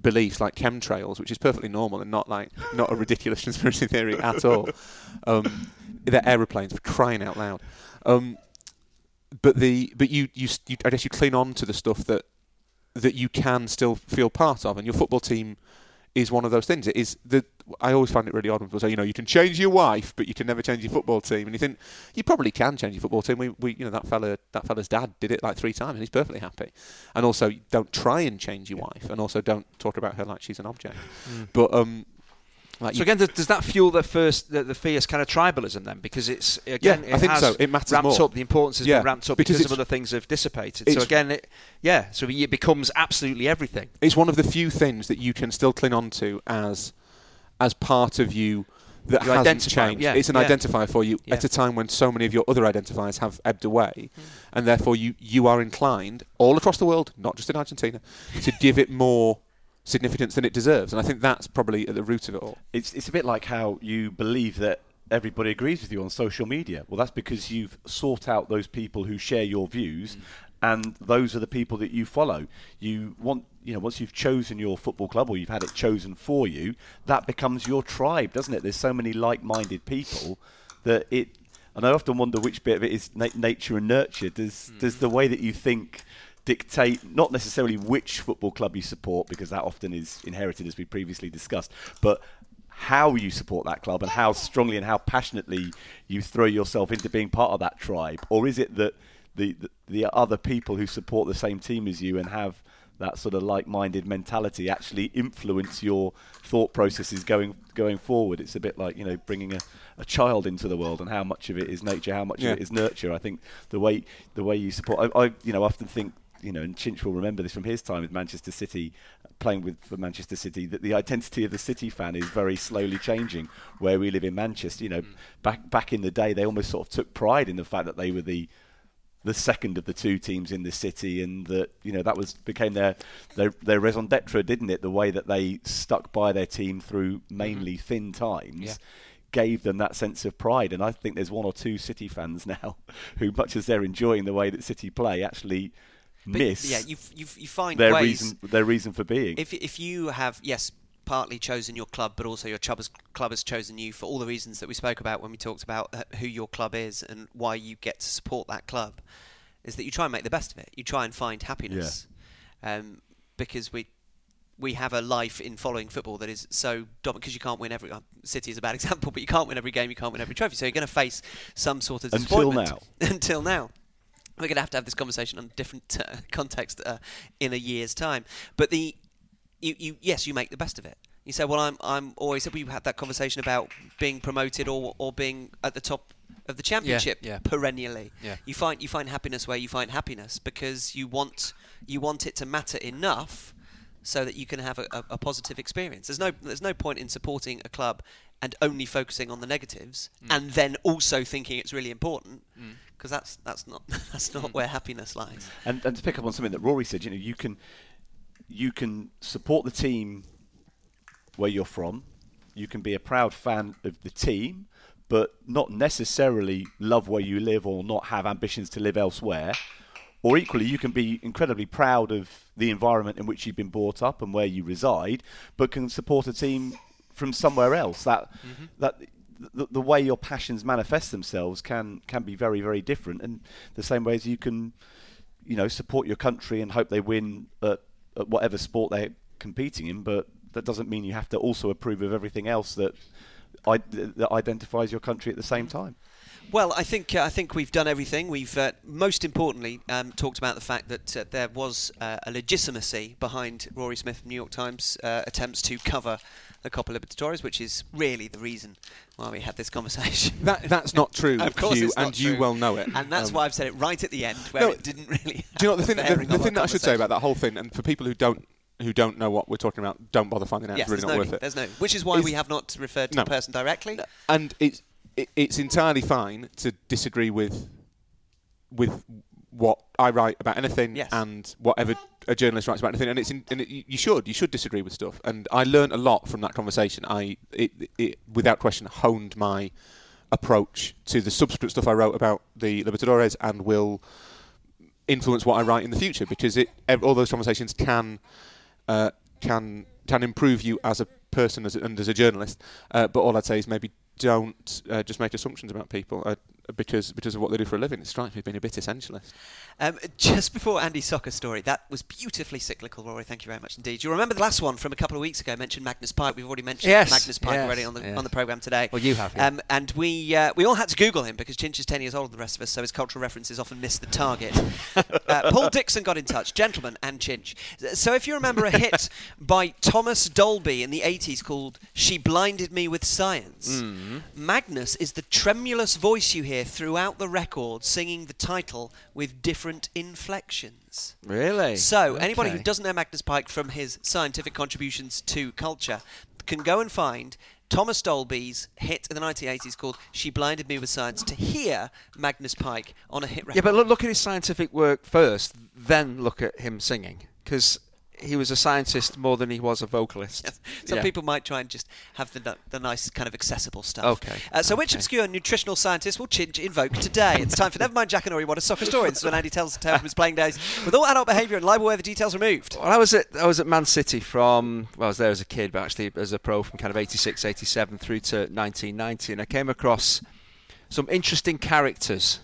Speaker 2: beliefs like chemtrails, which is perfectly normal and not like not a ridiculous [laughs] conspiracy theory at all. Um, they're aeroplanes for crying out loud. Um, but the but you, you you I guess you cling on to the stuff that that you can still feel part of, and your football team is one of those things. It is the I always find it really odd when people say, you know, you can change your wife, but you can never change your football team. And you think you probably can change your football team. We, we you know, that fella, that fella's dad did it like three times, and he's perfectly happy. And also, don't try and change your wife, and also don't talk about her like she's an object. But um, like
Speaker 4: So again, does, does that fuel the first the, the fierce kind of tribalism then? Because it's again,
Speaker 2: Yeah, I
Speaker 4: it
Speaker 2: think
Speaker 4: has
Speaker 2: so. It matters
Speaker 4: ramped
Speaker 2: more.
Speaker 4: up. The importance has
Speaker 2: Yeah,
Speaker 4: been ramped up
Speaker 2: because
Speaker 4: because, of other things have dissipated. So again, it, yeah, so it becomes absolutely everything.
Speaker 2: it's one of the few things that you can still cling on to as as part of you that
Speaker 4: Your
Speaker 2: hasn't changed.
Speaker 4: yeah,
Speaker 2: it's an
Speaker 4: yeah.
Speaker 2: identifier for you
Speaker 4: Yeah.
Speaker 2: at a time when so many of your other identifiers have ebbed away,
Speaker 4: Hmm.
Speaker 2: and therefore you you are inclined all across the world, not just in Argentina, to give it more significance than it deserves. And I think that's probably at the root of it all.
Speaker 3: It's it's a bit like how you believe that everybody agrees with you on social media. Well, that's because you've sought out those people who share your views,
Speaker 2: Mm.
Speaker 3: and those are the people that you follow. You want, you know, once you've chosen your football club or you've had it chosen for you, that becomes your tribe, doesn't it? There's so many like-minded people that it. And I often wonder which bit of it is na- nature and nurture. Does does the way that you think dictate not necessarily which football club you support because that often is inherited as we previously discussed, but how you support that club and how strongly and how passionately you throw yourself into being part of that tribe, or is it that the the, the other people who support the same team as you and have that sort of like-minded mentality actually influence your thought processes going going forward. It's a bit like you know bringing a, a child into the world and how much of it is nature, how much
Speaker 2: Yeah.
Speaker 3: of it is nurture. I think the way the way you support. I, I you know often think you know, and Chinch will remember this from his time with Manchester City, playing with for Manchester City, that the identity of the City fan is very slowly changing. Where we live in Manchester, you know, mm. back back in the day, they almost sort of took pride in the fact that they were the the second of the two teams in the city, and that you know that was became their their their raison d'être, didn't it? The way that they stuck by their team through mm-hmm. mainly thin times.
Speaker 4: Yeah.
Speaker 3: Gave them that sense of pride, and I think there's one or two City fans [laughs] now who, much as they're enjoying the way that City play, actually
Speaker 1: But,
Speaker 3: miss
Speaker 1: Yeah, you you you find
Speaker 3: their
Speaker 1: ways.
Speaker 3: reason their reason for being.
Speaker 1: If if you have yes partly chosen your club, but also your club has, club has chosen you for all the reasons that we spoke about when we talked about uh, who your club is and why you get to support that club, is that you try and make the best of it. You try and find happiness, um, because we we have a life in following football that is so dominant because you can't win every. Uh, City is a bad [laughs] example, but you can't win every game. You can't win every trophy. So you're going to face some sort of disappointment [laughs] Until
Speaker 3: now.
Speaker 1: Until now. We're going to have to have this conversation on a different uh, [laughs] context uh, in a year's time. But the you, you yes, you make the best of it. You say, well, I'm I'm always. We had that conversation about being promoted or or being at the top of the championship
Speaker 4: yeah.
Speaker 1: perennially.
Speaker 4: Yeah.
Speaker 1: You find you find happiness where you find happiness because you want you want it to matter enough so that you can have a, a, a positive experience. There's no there's no point in supporting a club and only focusing on the negatives mm. and then also thinking it's really important mm. because that's that's not [laughs] that's not mm. where happiness lies.
Speaker 3: And, and to pick up on something that Rory said, you know, you can you can support the team where you're from. You can be a proud fan of the team, but not necessarily love where you live or not have ambitions to live elsewhere. Or equally, you can be incredibly proud of the environment in which you've been brought up and where you reside, but can support a team from somewhere else. That mm-hmm. that the, the way your passions manifest themselves can can be very very different. And the same way as you can, you know, support your country and hope they win at, at whatever sport they're competing in, but that doesn't mean you have to also approve of everything else that I, that identifies your country at the same mm-hmm. time.
Speaker 1: Well, I think uh, I think we've done everything. We've uh, most importantly um, talked about the fact that uh, there was uh, a legitimacy behind Rory Smith, New York Times, uh, attempts to cover the Copa Libertadores, which is really the reason why we had this conversation. [laughs]
Speaker 2: That, that's not true, [laughs]
Speaker 1: Of course
Speaker 2: Hugh, and you well know it.
Speaker 1: and that's
Speaker 2: Um,
Speaker 1: why I've said it right at the end, where
Speaker 2: No,
Speaker 1: it didn't really.
Speaker 2: Do you know the thing? The, the thing that I should say about that whole thing, and for people who don't who don't know what we're talking about, don't bother finding out.
Speaker 1: Yes,
Speaker 2: it's really not
Speaker 1: no,
Speaker 2: worth it.
Speaker 1: there's no, which is why
Speaker 2: Is-
Speaker 1: we have not referred to
Speaker 2: No.
Speaker 1: the person directly.
Speaker 2: and it's it, it's entirely fine to disagree with with what I write about anything
Speaker 1: Yes.
Speaker 2: and whatever a journalist writes about anything and it's in, and it, you should you should disagree with stuff and I learned a lot from that conversation I it, it without question honed my approach to the subsequent stuff I wrote about the Libertadores and will influence what I write in the future because it all those conversations can uh, can can improve you as a person as and as a journalist. Uh, but all I'd say is maybe don't uh, just make assumptions about people. Uh, because because of what they do for a living. It strikes me as being a bit essentialist.
Speaker 1: Um, just before Andy's soccer story, that was beautifully cyclical, Rory. Thank you very much indeed. You remember the last one from a couple of weeks ago? Mentioned Magnus Pyke. We've already mentioned
Speaker 4: Yes,
Speaker 1: Magnus Pyke
Speaker 4: yes,
Speaker 1: already on the
Speaker 4: yes.
Speaker 1: on the program today.
Speaker 4: Well, you have, yeah.
Speaker 1: Um, and we uh, we all had to Google him because Chinch is ten years older than the rest of us, so his cultural references often miss the target. [laughs] uh, Paul Dixon got in touch, gentleman and Chinch. So if you remember a hit [laughs] by Thomas Dolby in the 80s called "She Blinded Me with Science,"
Speaker 4: Mm-hmm.
Speaker 1: Magnus is the tremulous voice you hear throughout the record, singing the title with different inflections.
Speaker 4: Really?
Speaker 1: So, anybody who doesn't know Magnus Pyke from his scientific contributions to culture can go and find Thomas Dolby's hit in the 1980s called She Blinded Me with Science to hear Magnus Pyke on a hit record.
Speaker 4: Yeah, but look, look at his scientific work first, then look at him singing, because he was a scientist more than he was a vocalist.
Speaker 1: Yes. Some
Speaker 4: Yeah.
Speaker 1: people might try and just have the, the nice kind of accessible stuff.
Speaker 4: Okay.
Speaker 1: Uh, so, which obscure nutritional scientist will Chinch invoke today? It's time for Nevermind Jackanory, what a soccer story. This is when Andy tells a tale from his playing days with all adult behaviour and libel where the details removed.
Speaker 4: Well, I was at I was at Man City from well, I was there as a kid, but actually as a pro from kind of 86, 87 through to 1990, and I came across some interesting characters,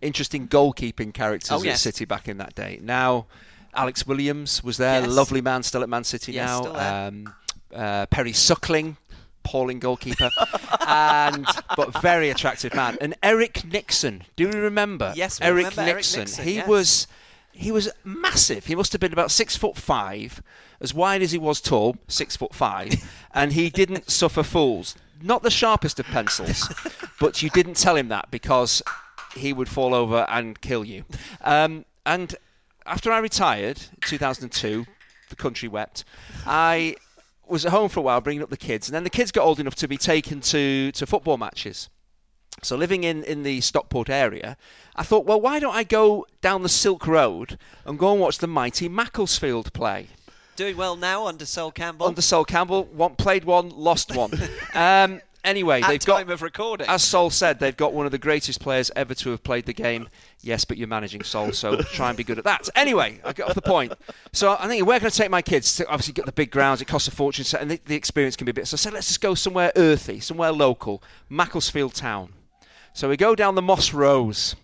Speaker 4: interesting goalkeeping characters
Speaker 1: Oh,
Speaker 4: at. City back in that day. Now, Alex Williams was there,
Speaker 1: Yes.
Speaker 4: lovely man, still at Man City
Speaker 1: Yes,
Speaker 4: now. Um, uh, Perry Suckling. Appalling goalkeeper, [laughs] and but very attractive man. And Eric Nixon, do you remember?
Speaker 1: Yes, we
Speaker 4: Eric
Speaker 1: remember Eric
Speaker 4: Nixon.
Speaker 1: Nixon,
Speaker 4: he
Speaker 1: yes.
Speaker 4: was he was massive. He must have been about six foot five, as wide as he was tall, six foot five, [laughs] and he didn't suffer fools. Not the sharpest of pencils, [laughs] but you didn't tell him that because he would fall over and kill you. Um, and after I retired, 2002, the country wept. I was at home for a while, bringing up the kids, and then the kids got old enough to be taken to, to football matches. So living in, in the Stockport area, I thought, well, why don't I go down the Silk Road and go and watch the mighty Macclesfield play?
Speaker 1: Doing well now under Sol Campbell.
Speaker 4: Under Sol Campbell, one played one, lost one. [laughs] um, Anyway,
Speaker 1: At
Speaker 4: they've got
Speaker 1: time of recording.
Speaker 4: As Sol said, they've got one of the greatest players ever to have played the game. Yes, but you're managing Sol, so try and be good at that. Anyway, I get off the point. So I'm thinking, where can I take my kids? To obviously, get the big grounds. It costs a fortune, and the, the experience can be a bit. So I said, let's just go somewhere earthy, somewhere local, Macclesfield Town. So we go down the Moss Rose.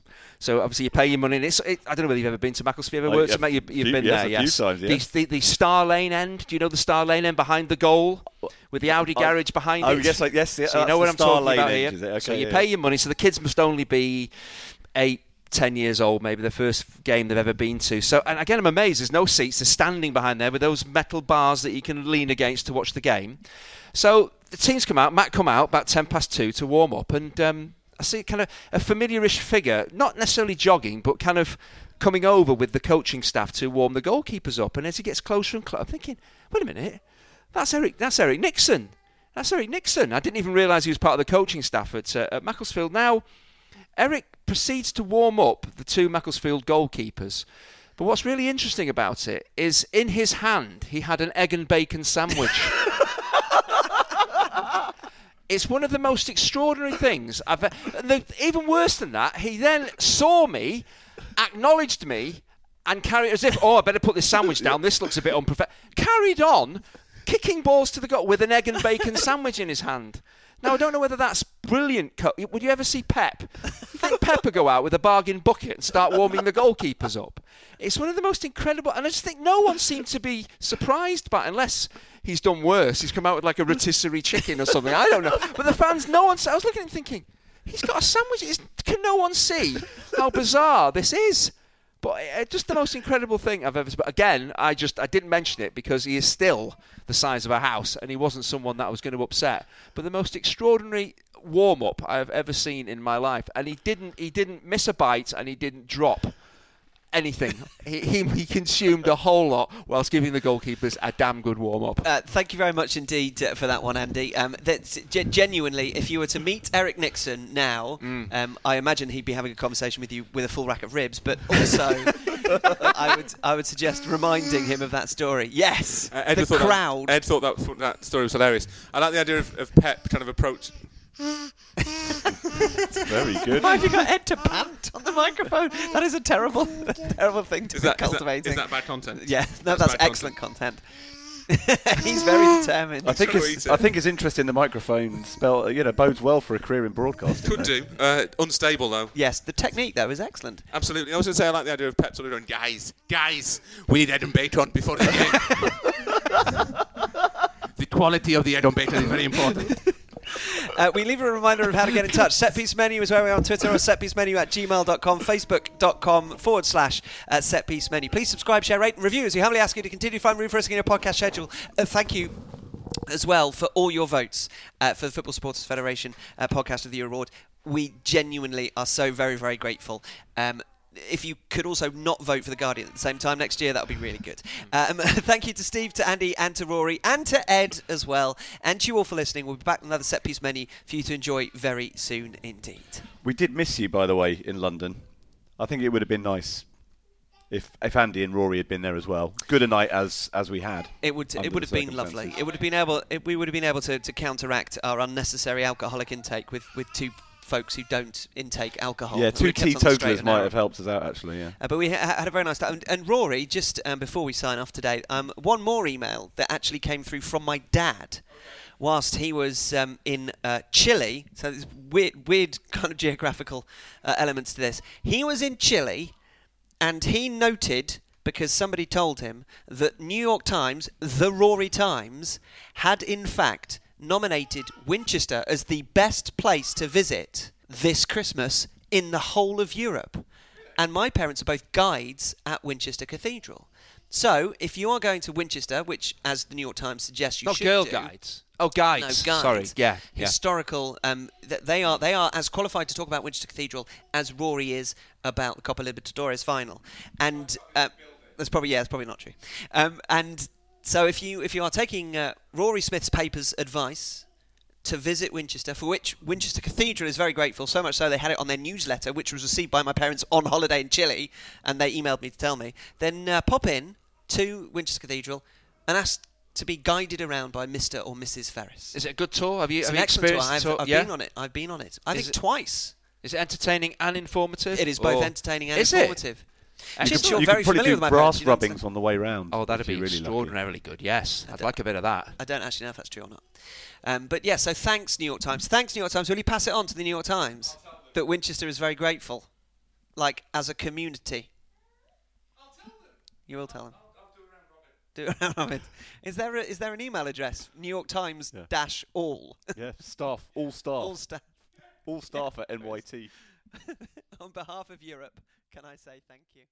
Speaker 4: So obviously you pay your money. And it's, it, I don't know whether you've ever been to Macclesfield. Ever
Speaker 3: Oh,
Speaker 4: worked?
Speaker 3: yeah,
Speaker 4: mate? You've, you've
Speaker 3: few-
Speaker 4: been
Speaker 3: yes,
Speaker 4: there,
Speaker 3: a few
Speaker 4: yes.
Speaker 3: times,
Speaker 4: The- The, the, Star Lane end. Do you know the Star Lane end behind the goal with the Audi garage behind
Speaker 3: Oh
Speaker 4: it?
Speaker 3: yes, like yes. yeah,
Speaker 4: So you know what I'm
Speaker 3: Star
Speaker 4: talking
Speaker 3: Lane
Speaker 4: about
Speaker 3: end,
Speaker 4: here.
Speaker 3: it?
Speaker 4: so
Speaker 3: Okay,
Speaker 4: you
Speaker 3: yeah.
Speaker 4: pay your money. So the kids must only be eight, ten years old, maybe the first game they've ever been to. So and again, I'm amazed. There's no seats. They're standing behind there with those metal bars that you can lean against to watch the game. So the teams come out. Matt come out about ten past two to warm up, and um, I see kind of a familiarish figure, not necessarily jogging, but kind of coming over with the coaching staff to warm the goalkeepers up. And as he gets closer and closer, I'm thinking, wait a minute, that's Eric. That's Eric Nixon. That's Eric Nixon. I didn't even realise he was part of the coaching staff at, uh, at Macclesfield. Now, Eric proceeds to warm up the two Macclesfield goalkeepers. But what's really interesting about it is in his hand he had an egg and bacon sandwich. [laughs] it's one of the most extraordinary things I've. The, even worse than that, he then saw me, acknowledged me, and carried as if, oh, I better put this sandwich down. This looks a bit unprofessional. Carried on, kicking balls to the gut with an egg and bacon sandwich in his hand. Now I don't know whether that's brilliant. Co- Would you ever see Pep? You think Pep would go out with a bargain bucket and start warming the goalkeepers up? It's one of the most incredible, and I just think no one seemed to be surprised by, it, unless he's done worse. He's come out with like a rotisserie chicken or something. I don't know. But the fans, no one. I was looking and thinking, he's got a sandwich. Can no one see how bizarre this is? But uh, just the most incredible thing I've ever. But again, I just I didn't mention it because he is still the size of a house, and he wasn't someone that I was going to upset. But the most extraordinary warm up I've ever seen in my life, and he didn't he didn't miss a bite, and he didn't drop anything. he, he he consumed a whole lot whilst giving the goalkeepers a damn good warm up.
Speaker 1: Uh, thank you very much indeed uh, for that one, Andy. Um, that's ge- genuinely, if you were to meet Eric Nixon now,
Speaker 2: Mm.
Speaker 1: um, I imagine he'd be having a conversation with you with a full rack of ribs. But also, [laughs] I would I would suggest reminding him of that story. Yes,
Speaker 2: Uh, Ed
Speaker 1: the crowd.
Speaker 2: That, Ed thought that, that story was hilarious. I like the idea of, of Pep kind of approach. [laughs]
Speaker 3: Very good.
Speaker 1: Why have you got Ed to pant on the microphone? That is a terrible, [laughs] terrible thing to
Speaker 2: Is
Speaker 1: be
Speaker 2: that,
Speaker 1: cultivating.
Speaker 2: is that bad content?
Speaker 1: yeah, no,
Speaker 2: That's
Speaker 1: that's excellent content. [laughs] He's very determined.
Speaker 3: I think his. I think his interest in the microphone spell you know bodes well for a career in broadcasting.
Speaker 2: Could do. Uh, unstable though.
Speaker 1: yes, the technique though is excellent.
Speaker 2: Absolutely. I was going to say I like the idea of Pep sort of going, guys, guys, we need Ed and Bacon before the game. the quality of the Ed and Bacon is very important.
Speaker 1: Uh, we leave a reminder of how to get in touch. Set Piece Menu is where we are on Twitter or setpiecemenu at gmail.com, facebook.com forward slash uh, Set Piece Menu. Please subscribe, share, rate, and review as we humbly ask you to continue to find room for us in your podcast schedule. Uh, thank you as well for all your votes uh, for the Football Supporters Federation uh, Podcast of the Year Award. We genuinely are so very, very grateful. Um, if you could also not vote for the Guardian at the same time next year, that would be really good. Um, [laughs] thank you to Steve, to Andy, and to Rory, and to Ed as well, and to you all for listening. We'll be back with another set piece menu for you to enjoy very soon indeed.
Speaker 3: We did miss you, by the way, in London. I think it would have been nice if if Andy and Rory had been there as well. Good a night as as we had.
Speaker 1: It would it would have been lovely. It would have been able it, we would have been able to, to counteract our unnecessary alcoholic intake with, with two folks who don't intake alcohol.
Speaker 3: Yeah, two
Speaker 1: would've kept on the straight
Speaker 3: teetotalers might have helped us out actually. Yeah.
Speaker 1: Uh, but we ha- had a very nice time. And, and Rory, just um, before we sign off today, um, one more email that actually came through from my dad whilst he was um, in uh, Chile. So there's weird, weird [laughs] kind of geographical uh, elements to this. He was in Chile and he noted because somebody told him that New York Times, the Rory Times, had in fact nominated Winchester as the best place to visit this Christmas in the whole of Europe. And my parents are both guides at Winchester Cathedral. So, if you are going to Winchester, which, as the New York Times suggests, you
Speaker 4: Not
Speaker 1: should
Speaker 4: girl
Speaker 1: do,
Speaker 4: guides. Oh, guides.
Speaker 1: no, guides.
Speaker 4: Sorry. Yeah. yeah.
Speaker 1: Historical. Um, th- they are they are as qualified to talk about Winchester Cathedral as Rory is about the Copa Libertadores final, and uh, that's probably yeah, that's probably not true. Um, and so if you if you are taking uh, Rory Smith's papers advice to visit Winchester, for which Winchester Cathedral is very grateful, so much so they had it on their newsletter, which was received by my parents on holiday in Chile, and they emailed me to tell me. Then uh, pop in to Winchester Cathedral and ask to be guided around by Mr. or Mrs. Ferris.
Speaker 4: Is it a good tour? Have you,
Speaker 1: It's
Speaker 4: have
Speaker 1: an
Speaker 4: you
Speaker 1: excellent tour. I've,
Speaker 4: tour?
Speaker 1: I've
Speaker 4: yeah?
Speaker 1: been on it. I've been on it. I
Speaker 4: Is
Speaker 1: think
Speaker 4: it-
Speaker 1: twice.
Speaker 4: Is it entertaining and informative?
Speaker 1: It is both entertaining and
Speaker 4: Is it?
Speaker 1: Informative.
Speaker 4: And
Speaker 1: Just
Speaker 4: you
Speaker 1: you're
Speaker 3: you
Speaker 1: very
Speaker 3: could probably
Speaker 1: familiar
Speaker 3: do
Speaker 1: with my
Speaker 3: brass
Speaker 1: parents,
Speaker 3: rubbings on the way round.
Speaker 4: Oh, that'd
Speaker 3: if
Speaker 4: be
Speaker 3: you're really lucky.
Speaker 4: extraordinarily good. Yes, I'd like a bit of that.
Speaker 1: I don't actually know if that's true or not. Um, but yeah, so thanks, New York Times. Thanks, New York Times. Will you pass it on to the New York Times that Winchester is very grateful, like as a community? You will tell them. Do a round [laughs] robin. Is there a, is there an email address? New York Times
Speaker 3: Yeah.
Speaker 1: dash all [laughs]
Speaker 3: Yeah, staff, all staff,
Speaker 1: all staff.
Speaker 3: all,
Speaker 1: staff.
Speaker 3: staff at [laughs] NYT.
Speaker 1: On behalf of Europe, can I say thank you?